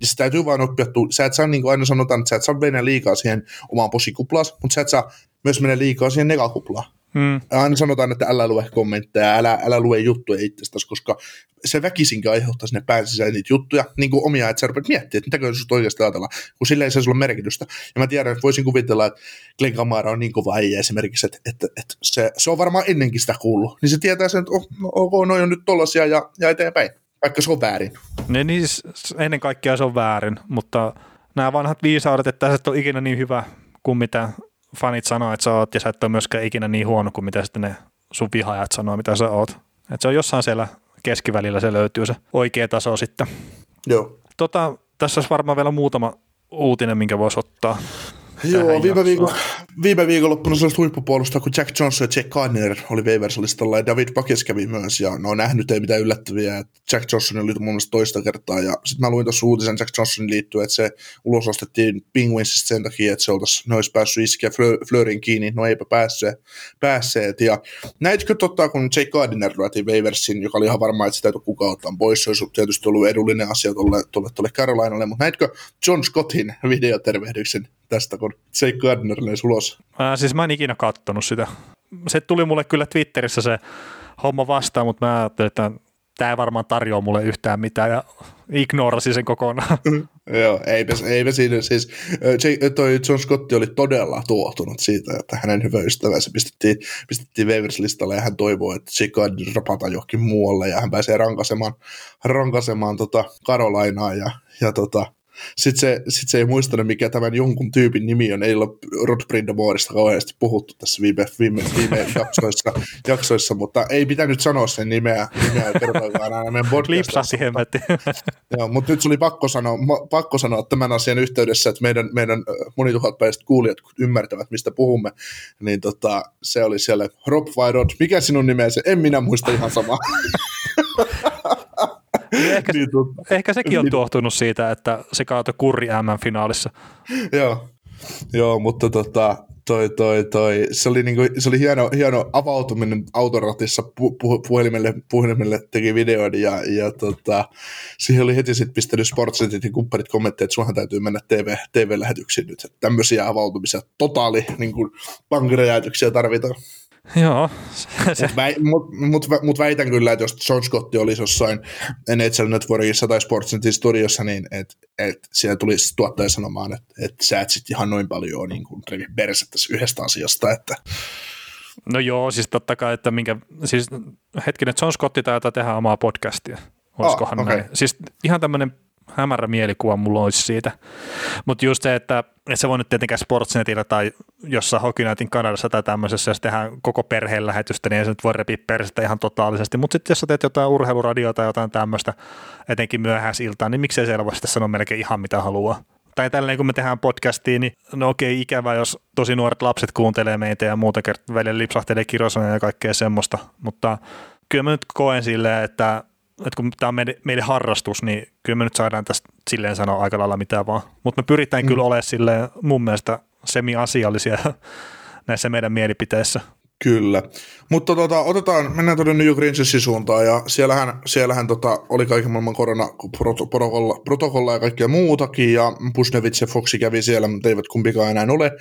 Ja se täytyy vain oppia, sä et saa, niin kuin aina sanotaan, että sä et saa mennä liikaa siihen omaan posikuplaan, mutta sä et saa myös mennä liikaa siihen negakuplaan. Hmm. Aina sanotaan, että älä lue kommentteja, älä, älä lue juttuja itsestäsi, koska se väkisinkin aiheuttaa sinne pään sisään niitä juttuja, niin kuin omia, että sä rupeat miettimään, että mitäkö sinut oikeasti ajatella, kun sillä ei se sulla merkitystä. Ja mä tiedän, että voisin kuvitella, että Glenn Kamara on niin kova äijä esimerkiksi, että, että, että se, se, on varmaan ennenkin sitä kuullut. Niin se tietää sen, että oh, no, ok, no on nyt tollasia ja, ja eteenpäin, vaikka se on väärin. Ne, niin, ennen kaikkea se on väärin, mutta nämä vanhat viisaudet, että sä et ole ikinä niin hyvä kuin mitä fanit sanoo, että sä oot, ja sä et ole myöskään ikinä niin huono kuin mitä sitten ne sun vihaajat sanoo, mitä sä oot. Että se on jossain siellä keskivälillä se löytyy se oikea taso sitten. Joo. Tota, tässä olisi varmaan vielä muutama uutinen, minkä voisi ottaa. Joo, viime, viikon, viime viikonloppuna sellaista huippupuolusta, kun Jack Johnson ja Jack Gardner oli Waivers-listalla ja David Pakes kävi myös ja ne on nähnyt ei mitään yllättäviä. Jack Johnson oli mun mielestä toista kertaa ja sitten mä luin tuossa uutisen Jack Johnsonin liittyen, että se ulosostettiin Penguinsista sen takia, että se, oltaisi, ne olisi päässyt iskeä Fleurin kiinni, no eipä päässeet, päässeet. Ja näitkö totta, kun Jack Gardner luotiin Waiversin, joka oli ihan varma, että sitä ei kukaan ottaa pois, se olisi tietysti ollut edullinen asia tuolle, tuolle, tuolle Carolinalle, mutta näitkö John Scottin videotervehdyksen tästä, kun Jake Gardner lensi ulos. Ää, siis mä en ikinä kattonut sitä. Se tuli mulle kyllä Twitterissä se homma vastaan, mutta mä ajattelin, että tämä ei varmaan tarjoa mulle yhtään mitään ja ignorasin sen kokonaan. Joo, eipä, eipä siinä. Siis, toi John Scott oli todella tuotunut siitä, että hänen hyvä ystävänsä pistettiin, pistettiin Waivers-listalle ja hän toivoo, että Chicago rapataan johonkin muualle ja hän pääsee rankasemaan, rankasemaan tota Karolainaa ja, ja tota, sitten se, sit se ei muistanut, mikä tämän jonkun tyypin nimi on. Ei ole Rod Brindamorista kauheasti puhuttu tässä viime, viime, viime jaksoissa, jaksoissa, mutta ei pitänyt sanoa sen nimeä, nimeä kertoikaan aina meidän podcastissa. Joo, mutta nyt se oli pakko sanoa, pakko sanoa tämän asian yhteydessä, että meidän, meidän monituhatpäiset kuulijat ymmärtävät, mistä puhumme, niin tota, se oli siellä Rob vai Rod, mikä sinun nimesi? En minä muista ihan samaa. Niin ehkä, niin, ehkä sekin on niin. tuohtunut siitä, että se kaatoi kurri M-finaalissa. Joo, Joo mutta tota, toi, toi, toi, se oli, niinku, se oli hieno, hieno avautuminen autoratissa pu, pu, puhelimelle, puhelimelle teki videon ja, ja tota, siihen oli heti sitten pistänyt Sportsetit ja kumppanit kommentteja, että sunhan täytyy mennä TV, TV-lähetyksiin nyt. Tämmöisiä avautumisia, totaali niin kuin, tarvitaan. Joo. Se. Mutta väi, mut, mut, mut väitän kyllä, että jos John Scott olisi jossain NHL Networkissa tai Sportsnetin studiossa, niin et, et siellä tulisi tuottaja sanomaan, että et sä et sit ihan noin paljon niin kuin tässä yhdestä asiasta. Että... No joo, siis totta kai, että minkä, siis hetkinen, John Scotti taitaa tehdä omaa podcastia. Olisikohan oh, okay. näin? Siis ihan tämmöinen hämärä mielikuva mulla olisi siitä. Mutta just se, että, että se voi nyt tietenkään Sportsnetillä tai jossain Hockey Nightin Kanadassa tai tämmöisessä, jos tehdään koko perheen lähetystä, niin ei se nyt voi repiä persettä ihan totaalisesti. Mutta sitten jos sä teet jotain urheiluradiota tai jotain tämmöistä, etenkin myöhäisiltaan, niin miksei siellä voi sitten sanoa melkein ihan mitä haluaa. Tai tälleen kun me tehdään podcastiin, niin no okei, ikävä, jos tosi nuoret lapset kuuntelee meitä ja muuta kertaa välillä lipsahtelee kirjoisana ja kaikkea semmoista, mutta kyllä mä nyt koen silleen, että että kun tämä on meille, meille harrastus, niin kyllä me nyt saadaan tästä silleen sanoa aika lailla mitään vaan. Mutta me pyritään mm. kyllä olemaan silleen mun mielestä semi-asiallisia näissä meidän mielipiteissä. Kyllä. Mutta tota, otetaan, mennään tuonne New Rangersin suuntaan, ja siellähän, siellähän tota, oli kaiken maailman koronaprotokolla protokolla ja kaikkea muutakin, ja Pusnevits ja Foxi kävi siellä, mutta eivät kumpikaan enää ole.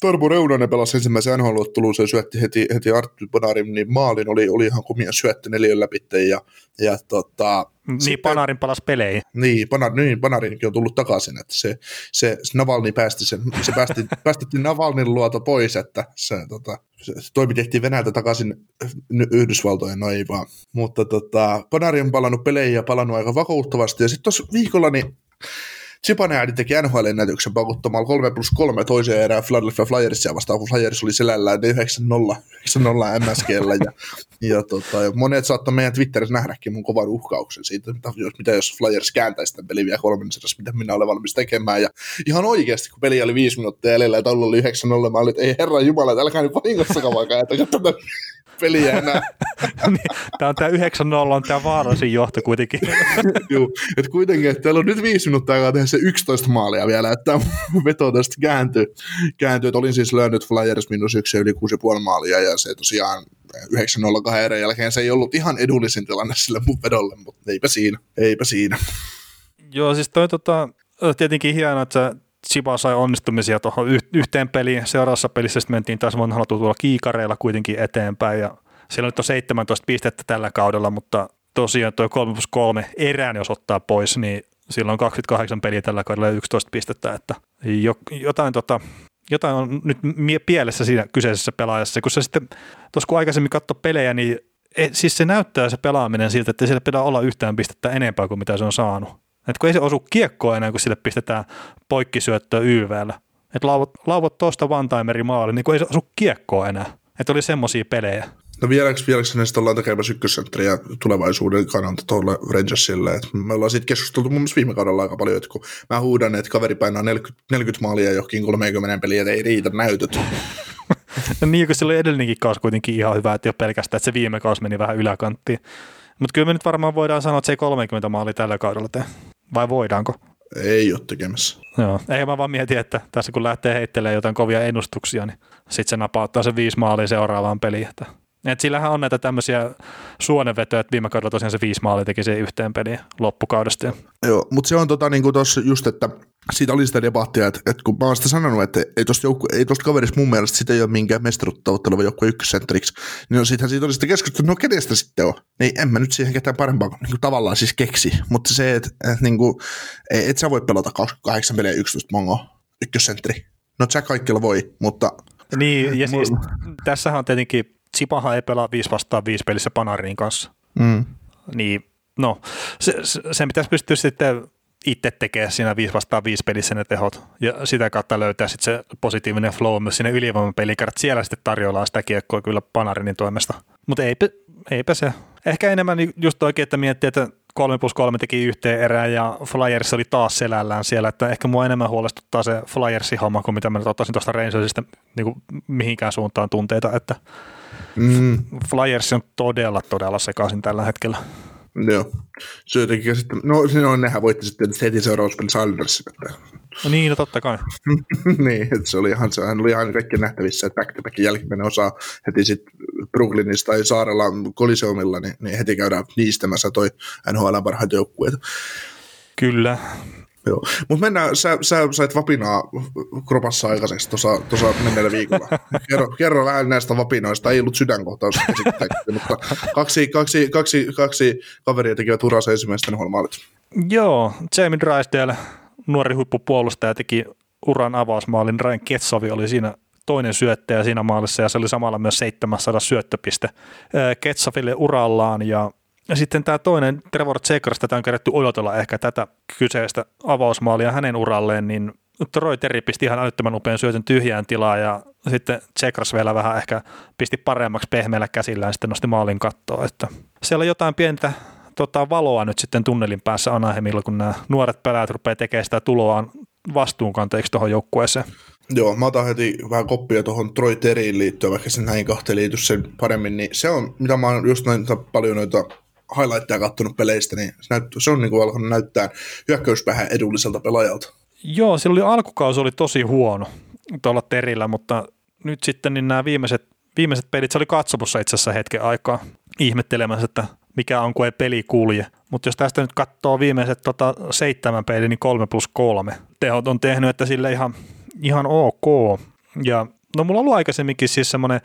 Torbu Reunanen pelasi ensimmäisen nhl ja syötti heti, heti Arttu Bonarin niin maalin, oli, oli ihan kumia syötti neljän läpi, ja, ja tota, niin, sitten, Panarin palas peleihin. Niin, Panar, niin, Panarinkin on tullut takaisin, että se, se, se Navalni päästi sen, se päästi, päästettiin Navalnin luota pois, että se, tota, se, se toimi tehtiin Venäjältä takaisin Yhdysvaltojen, no ei vaan. Mutta tota, Panari on palannut peleihin ja palannut aika vakuuttavasti, ja sitten tuossa viikolla niin Zipaneadi teki NHL-ennätyksen pakuttamalla 3 plus 3 toiseen erään Philadelphia Flyersia vastaan, kun Flyers oli selällään 9-0, 9-0 MSGllä. Ja, ja, tota, ja monet saattoi meidän Twitterissä nähdäkin mun kovan uhkauksen siitä, mitä jos, mitä jos Flyers kääntäisi tämän pelin vielä kolmannessa, mitä minä olen valmis tekemään. Ja ihan oikeasti, kun peli oli viisi minuuttia jäljellä ja taululla oli 9-0, mä olin, että ei herra jumala, älkää nyt vahingossakaan vaan kääntää tätä peliä enää. niin, tämä on tämä 9-0 on tämä vaarallisin johto kuitenkin. Joo, että kuitenkin, että teillä on nyt viisi minuuttia aikaa tehdä se 11 maalia vielä, että veto tästä kääntyy. kääntyy. Olin siis löynyt Flyers minus yksi yli 6,5 maalia ja se tosiaan 9-0 erän jälkeen se ei ollut ihan edullisin tilanne sille mun vedolle, mutta eipä siinä, eipä siinä. Joo, siis toi tota, tietenkin hienoa, että Chiba sai onnistumisia tuohon yhteen peliin. Seuraavassa pelissä sitten mentiin taas monella tuolla kiikareilla kuitenkin eteenpäin ja siellä nyt on 17 pistettä tällä kaudella, mutta tosiaan tuo 3 plus 3 erään, jos ottaa pois, niin sillä on 28 peliä tällä kaudella ja 11 pistettä, että jotain, tota, jotain on nyt pielessä siinä kyseisessä pelaajassa, kun se sitten, tuossa kun aikaisemmin katsoi pelejä, niin e, siis se näyttää se pelaaminen siltä, että siellä pitää olla yhtään pistettä enempää kuin mitä se on saanut. Et kun ei se osu kiekkoa enää, kun sille pistetään poikkisyöttöä YVllä. Että lauvot, lauvot tuosta one maali, niin kun ei se osu kiekkoa enää. Että oli semmoisia pelejä. No vieläkö, vieläkö näistä ollaan tekemässä ykkössentteriä tulevaisuuden kannalta tuolle Rangersille? Et me ollaan siitä keskusteltu mun mielestä viime kaudella aika paljon, että kun mä huudan, että kaveri painaa 40, 40 maalia johonkin 30 peliä, että ei riitä näytöt. no niin, kun silloin edellinenkin kausi kuitenkin ihan hyvä, että jo pelkästään, että se viime kausi meni vähän yläkanttiin. Mutta kyllä me nyt varmaan voidaan sanoa, että se ei 30 maalia tällä kaudella tee. Vai voidaanko? Ei ole tekemässä. Joo. Ei mä vaan mietin, että tässä kun lähtee heittelemään jotain kovia ennustuksia, niin sitten se napauttaa se viisi maalia seuraavaan peliin. Että et sillähän on näitä tämmöisiä suonenvetoja, että viime kaudella tosiaan se viisi maalia teki se yhteen peliin loppukaudesta. Joo, mutta se on tota, niin tuossa just, että siitä oli sitä debattia, että, että kun mä oon sitä sanonut, että ei tosta, joukku, ei tosta kaverista mun mielestä sitä ei ole minkään mestaruutta otteleva joukku ykkössentteriksi, niin no siitähän siitä oli sitten keskusteltu, no kenestä sitten on? Niin en mä nyt siihen ketään parempaa niin kuin tavallaan siis keksi, mutta se, että, että niin kuin, et sä voi pelata 28 peliä 11 mongo ykkössentteri. No sä kaikilla voi, mutta... Niin, ja siis tässähän on tietenkin Tsipahan ei pelaa 5 vastaan 5 pelissä Panarin kanssa. Mm. Niin, no, se, se, sen pitäisi pystyä sitten itse tekemään siinä 5 vastaan 5 pelissä ne tehot ja sitä kautta löytää sitten se positiivinen flow myös sinne ylivoimapeliin, siellä sitten tarjoillaan sitä kiekkoa kyllä Panarinin toimesta. Mutta eipä, eipä se. Ehkä enemmän just oikein, että miettii, että 3 plus 3 teki yhteen erään ja Flyers oli taas selällään siellä, että ehkä mua enemmän huolestuttaa se Flyersin homma kuin mitä mä nyt ottaisin tuosta Rangersista niin mihinkään suuntaan tunteita, että Mm. Flyers on todella, todella sekaisin tällä hetkellä. Joo. Se jotenkin sitten, no, no nehän voitti sitten heti seuraavassa pelissä Islandersin. No niin, no totta kai. niin, että se oli ihan, sehän oli ihan kaikki nähtävissä, että back to back jälkimmäinen osa heti sitten Brooklynista tai Saarella Coliseumilla, niin, niin heti käydään niistämässä toi NHL parhaita joukkueita. Kyllä. Joo. Mutta mennään, sä, sä sait vapinaa kropassa aikaiseksi tuossa menneellä viikolla. Kerro, kerro vähän näistä vapinoista, ei ollut sydänkohtaus mutta kaksi, kaksi, kaksi, kaksi kaveria tekivät uransa ensimmäistä maalit. Joo, Jamie Drysdale, nuori huippupuolustaja, teki uran avausmaalin. Ryan Ketsovi oli siinä toinen syöttäjä siinä maalissa ja se oli samalla myös 700 syöttöpiste Ketsoville urallaan ja ja sitten tämä toinen, Trevor Zekers, tätä on kerätty odotella ehkä tätä kyseistä avausmaalia hänen uralleen, niin Troy Terry pisti ihan älyttömän upean syötön tyhjään tilaa ja sitten Zekers vielä vähän ehkä pisti paremmaksi pehmeällä käsillään sitten nosti maalin kattoa. Että siellä on jotain pientä tota, valoa nyt sitten tunnelin päässä Anahemilla, kun nämä nuoret pelaajat rupeaa tekemään sitä tuloaan vastuunkanteeksi tuohon joukkueeseen. Joo, mä otan heti vähän koppia tuohon Troy Terryin liittyen, vaikka se näin kahteen liity sen paremmin, niin se on, mitä mä oon just noita, paljon noita highlightteja kattonut peleistä, niin se, näyt, se on niin kuin alkanut näyttää hyökkäyspäähän edulliselta pelaajalta. Joo, silloin oli alkukausi oli tosi huono tuolla Terillä, mutta nyt sitten niin nämä viimeiset, viimeiset pelit, se oli katsomussa itse asiassa hetken aikaa ihmettelemässä, että mikä on, kun ei peli kulje. Mutta jos tästä nyt katsoo viimeiset tota, seitsemän peliä, niin kolme plus kolme tehot on tehnyt, että sille ihan, ihan ok. Ja no mulla on ollut aikaisemminkin siis semmoinen,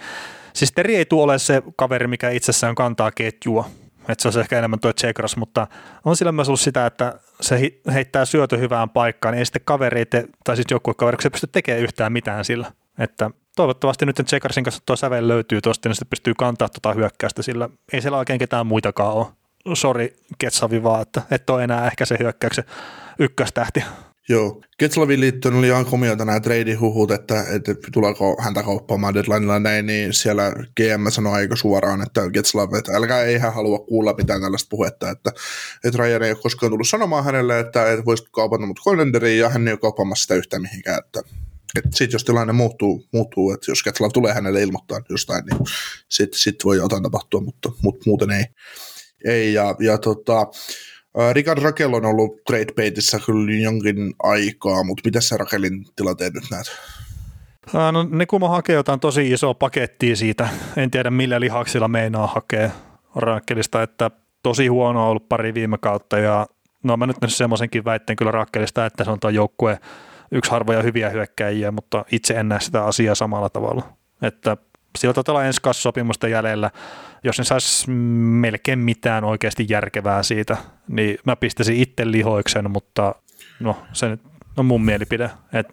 siis Teri ei tule ole se kaveri, mikä itsessään kantaa ketjua, että se olisi ehkä enemmän tuo Tsekras, mutta on sillä myös ollut sitä, että se heittää syötö hyvään paikkaan, niin ei sitten kavereita, tai siis joukkuekaveri, kun se pysty tekemään yhtään mitään sillä. Että toivottavasti nyt Tsekarsin kanssa tuo sävel löytyy tuosta, niin sitten pystyy kantaa tuota hyökkäystä, sillä ei siellä oikein ketään muitakaan ole. Sori Ketsavi vaan, että et ole enää ehkä se hyökkäyksen ykköstähti. Joo. Getzlavin liittyen oli ihan komiota nämä trade-huhut, että, että tuleeko häntä kauppaamaan deadlinella näin, niin siellä GM sanoi aika suoraan, että Getzlav, että älkää ei hän halua kuulla mitään tällaista puhetta, että, että Ryan ei ole koskaan tullut sanomaan hänelle, että, että voisit kaupata mut Colanderiin ja hän ei ole kauppaamassa sitä yhtään mihinkään, että sitten jos tilanne muuttuu, muuttuu että jos Getzlav tulee hänelle ilmoittaa jostain, niin sitten sit voi jotain tapahtua, mutta, mutta muuten ei. ei ja, ja tota, Rikard Rakel on ollut trade baitissa kyllä jonkin aikaa, mutta mitä sä Rakelin tilanteen nyt näet? No, ne kun hakee jotain tosi isoa pakettia siitä, en tiedä millä lihaksilla meinaa hakea Rakelista, että tosi huono on ollut pari viime kautta ja no mä nyt semmoisenkin väitteen kyllä Rakkelista, että se on tuo joukkue yksi harvoja hyviä hyökkäjiä, mutta itse en näe sitä asiaa samalla tavalla. Että sillä taitaa ensi sopimusta jäljellä. Jos ne saisi melkein mitään oikeasti järkevää siitä, niin mä pistäisin itse lihoiksen, mutta no se nyt on mun mielipide. Et,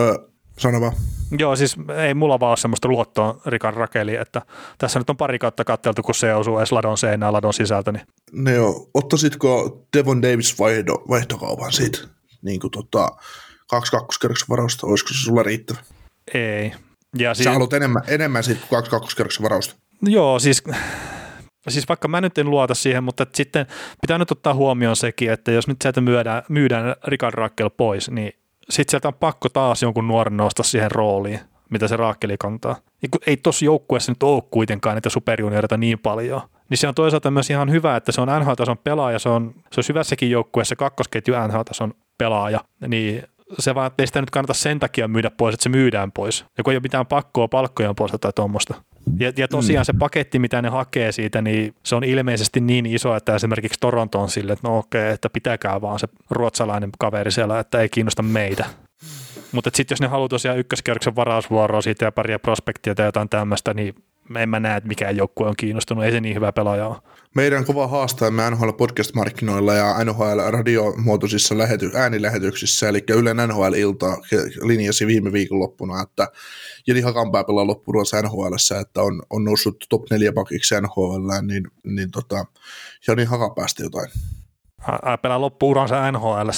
Ö, sano vaan. Joo, siis ei mulla vaan ole semmoista luottoa Rikan Rakeli, että tässä nyt on pari kautta katteltu, kun se osuu edes ladon seinään ladon sisältä. Niin. Ne joo, ottaisitko Devon Davis vaihdo, vaihtokaupan siitä? Niin kuin tota, kaksi kakkoskerroksen varausta, olisiko se sulla riittävä? Ei, ja siis, Sä haluat enemmän, enemmän siitä kuin kaksi kakkoskerroksen varausta. Joo, siis, siis vaikka mä nyt en luota siihen, mutta sitten pitää nyt ottaa huomioon sekin, että jos nyt sieltä myydään, myydään Rikard Rakkel pois, niin sitten sieltä on pakko taas jonkun nuoren nostaa siihen rooliin, mitä se Raakkeli kantaa. Ei tuossa joukkueessa nyt ole kuitenkaan niitä superjunioreita niin paljon. Niin se on toisaalta myös ihan hyvä, että se on NHL-tason pelaaja, se on, se on hyvässäkin joukkueessa kakkosketju NHL-tason pelaaja, niin se vaan, että ei sitä nyt kannata sen takia myydä pois, että se myydään pois. Ja kun ei ole mitään pakkoa palkkojen pois tai tuommoista. Ja, ja tosiaan mm. se paketti, mitä ne hakee siitä, niin se on ilmeisesti niin iso, että esimerkiksi Toronto on sille, että no okei, että pitäkää vaan se ruotsalainen kaveri siellä, että ei kiinnosta meitä. Mutta sitten jos ne haluaa tosiaan ykköskerroksen varausvuoroa siitä ja paria prospektia tai jotain tämmöistä, niin en mä näe, että mikään joukkue on kiinnostunut. Ei se niin hyvä pelaaja ole. Meidän kova haastajamme NHL podcast-markkinoilla ja NHL radiomuotoisissa lähety- äänilähetyksissä, eli Ylen NHL-ilta linjasi viime viikonloppuna, että Jeli Hakanpää pelaa loppuruossa NHL, että on, on noussut top 4 pakiksi NHL, niin, niin tota, Jani Hakapäästä jotain. Hän pelaa loppuuransa NHL,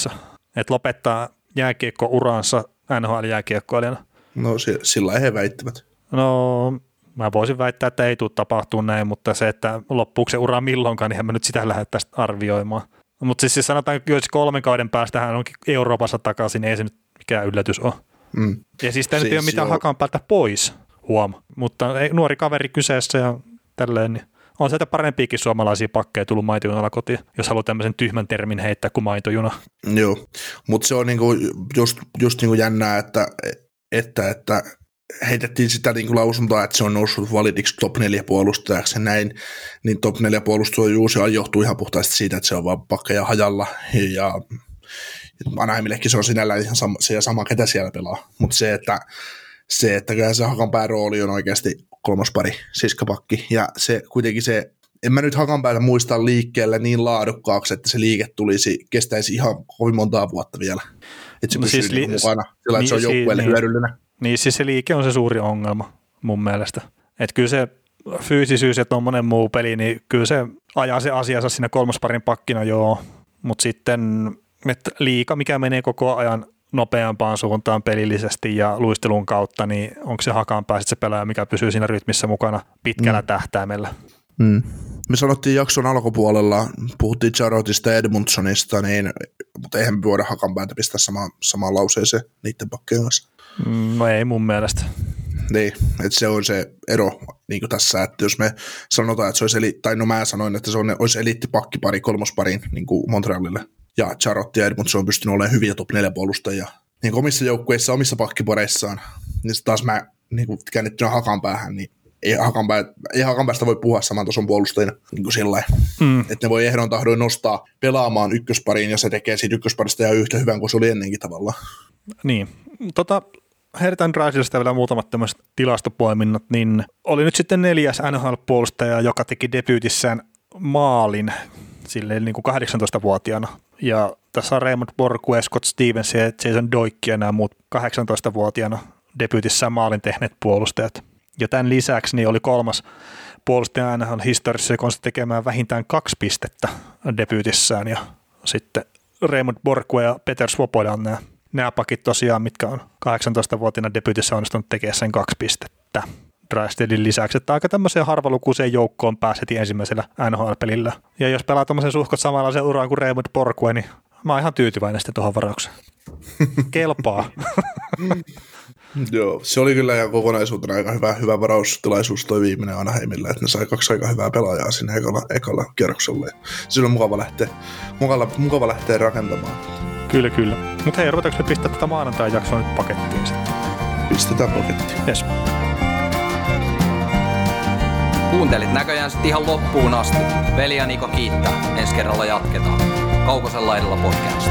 että lopettaa jääkiekko-uransa NHL-jääkiekkoilijana. No sillä he väittävät. No mä voisin väittää, että ei tule tapahtumaan näin, mutta se, että loppuuko se ura milloinkaan, niin mä nyt sitä lähde tästä arvioimaan. Mutta siis, siis sanotaan, että jos kolmen kauden päästä hän onkin Euroopassa takaisin, niin ei se nyt mikään yllätys ole. Mm. Ja siis tämä siis ei ole mitään hakan päältä pois, huom. Mutta ei, nuori kaveri kyseessä ja tälleen, niin on sieltä parempiakin suomalaisia pakkeja tullut maitojunalla kotiin, jos haluaa tämmöisen tyhmän termin heittää kuin maitojuna. Joo, mutta se on niinku just, just niinku jännää, että, että, että heitettiin sitä niin kuin lausuntoa, että se on noussut validiksi top 4 puolustajaksi ja näin, niin top 4 puolustajuus johtuu ihan puhtaasti siitä, että se on vaan pakkeja hajalla ja Anaheimillekin se on sinällään ihan sama, se sama, ketä siellä pelaa, mutta se, että se, että kyllä se Hakanpään rooli on oikeasti kolmospari siskapakki ja se kuitenkin se en mä nyt Hakanpäätä muista liikkeelle niin laadukkaaksi, että se liike tulisi, kestäisi ihan kovin montaa vuotta vielä. Että se no pysyy siis li- mukana, sillä niin, se on joukkueelle niin, hyödyllinen. Niin siis se liike on se suuri ongelma mun mielestä. Että kyllä se fyysisyys ja tuommoinen muu peli, niin kyllä se ajaa se asiansa siinä kolmosparin pakkina joo, mutta sitten että liika, mikä menee koko ajan nopeampaan suuntaan pelillisesti ja luistelun kautta, niin onko se hakaan pääsit se pelaaja, mikä pysyy siinä rytmissä mukana pitkällä mm. tähtäimellä. Mm. Me sanottiin jakson alkupuolella, puhuttiin Jarotista ja Edmundsonista, niin, mutta eihän me voida hakan päätä pistää sama, samaan lauseeseen niiden pakkeen kanssa. Mm, no ei mun mielestä. Niin, että se on se ero niin tässä, että jos me sanotaan, että se olisi, eli, tai no mä sanoin, että se on, olisi eliittipakkipari kolmospariin niin kuin Montrealille, ja Charlotte ja Edmundson on pystynyt olemaan hyviä top 4 puolustajia niin omissa joukkueissa, omissa pakkipareissaan, niin taas mä niin kuin käännettynä hakan päähän, niin ei, hakanpää, ei hakanpäästä voi puhua saman tason puolustajina niin kuin sillä mm. että ne voi ehdon tahdoin nostaa pelaamaan ykköspariin, ja se tekee siitä ykkösparista ihan yhtä hyvän kuin se oli ennenkin tavallaan. Niin, tota, heitetään Raisilista vielä muutamat tämmöiset tilastopoiminnot, niin oli nyt sitten neljäs NHL-puolustaja, joka teki debyytissään maalin silleen niin kuin 18-vuotiaana. Ja tässä on Raymond Borgue, Scott Stevens ja Jason Doikki ja nämä muut 18-vuotiaana debyytissään maalin tehneet puolustajat. Ja tämän lisäksi niin oli kolmas puolustaja NHL historiassa, joka on tekemään vähintään kaksi pistettä debyytissään ja sitten Raymond Borgue ja Peter Svoboda on nämä nämä pakit tosiaan, mitkä on 18-vuotiaana debytissä onnistunut tekemään sen kaksi pistettä. Drystedin lisäksi, että aika tämmöiseen harvalukuiseen joukkoon pääset ensimmäisellä NHL-pelillä. Ja jos pelaa tämmöisen suhkot samanlaisen uraan kuin Raymond Porkue, niin mä oon ihan tyytyväinen sitten tuohon varaukseen. Kelpaa. Joo, se oli kyllä ihan kokonaisuutena aika hyvä, hyvä varaustilaisuus toi viimeinen Anaheimille, että ne sai kaksi aika hyvää pelaajaa sinne ekalla, ekalla kierroksella. Se on mukava lähteä, mukava, mukava lähteä rakentamaan. Kyllä, kyllä. Mutta hei, ruvetaanko me pistää tätä maanantai-jaksoa nyt pakettiin sitten? Pistetään pakettiin. Yes. Kuuntelit näköjään sitten ihan loppuun asti. Veli ja Niko kiittää. Ensi kerralla jatketaan. Kaukosella edellä podcast.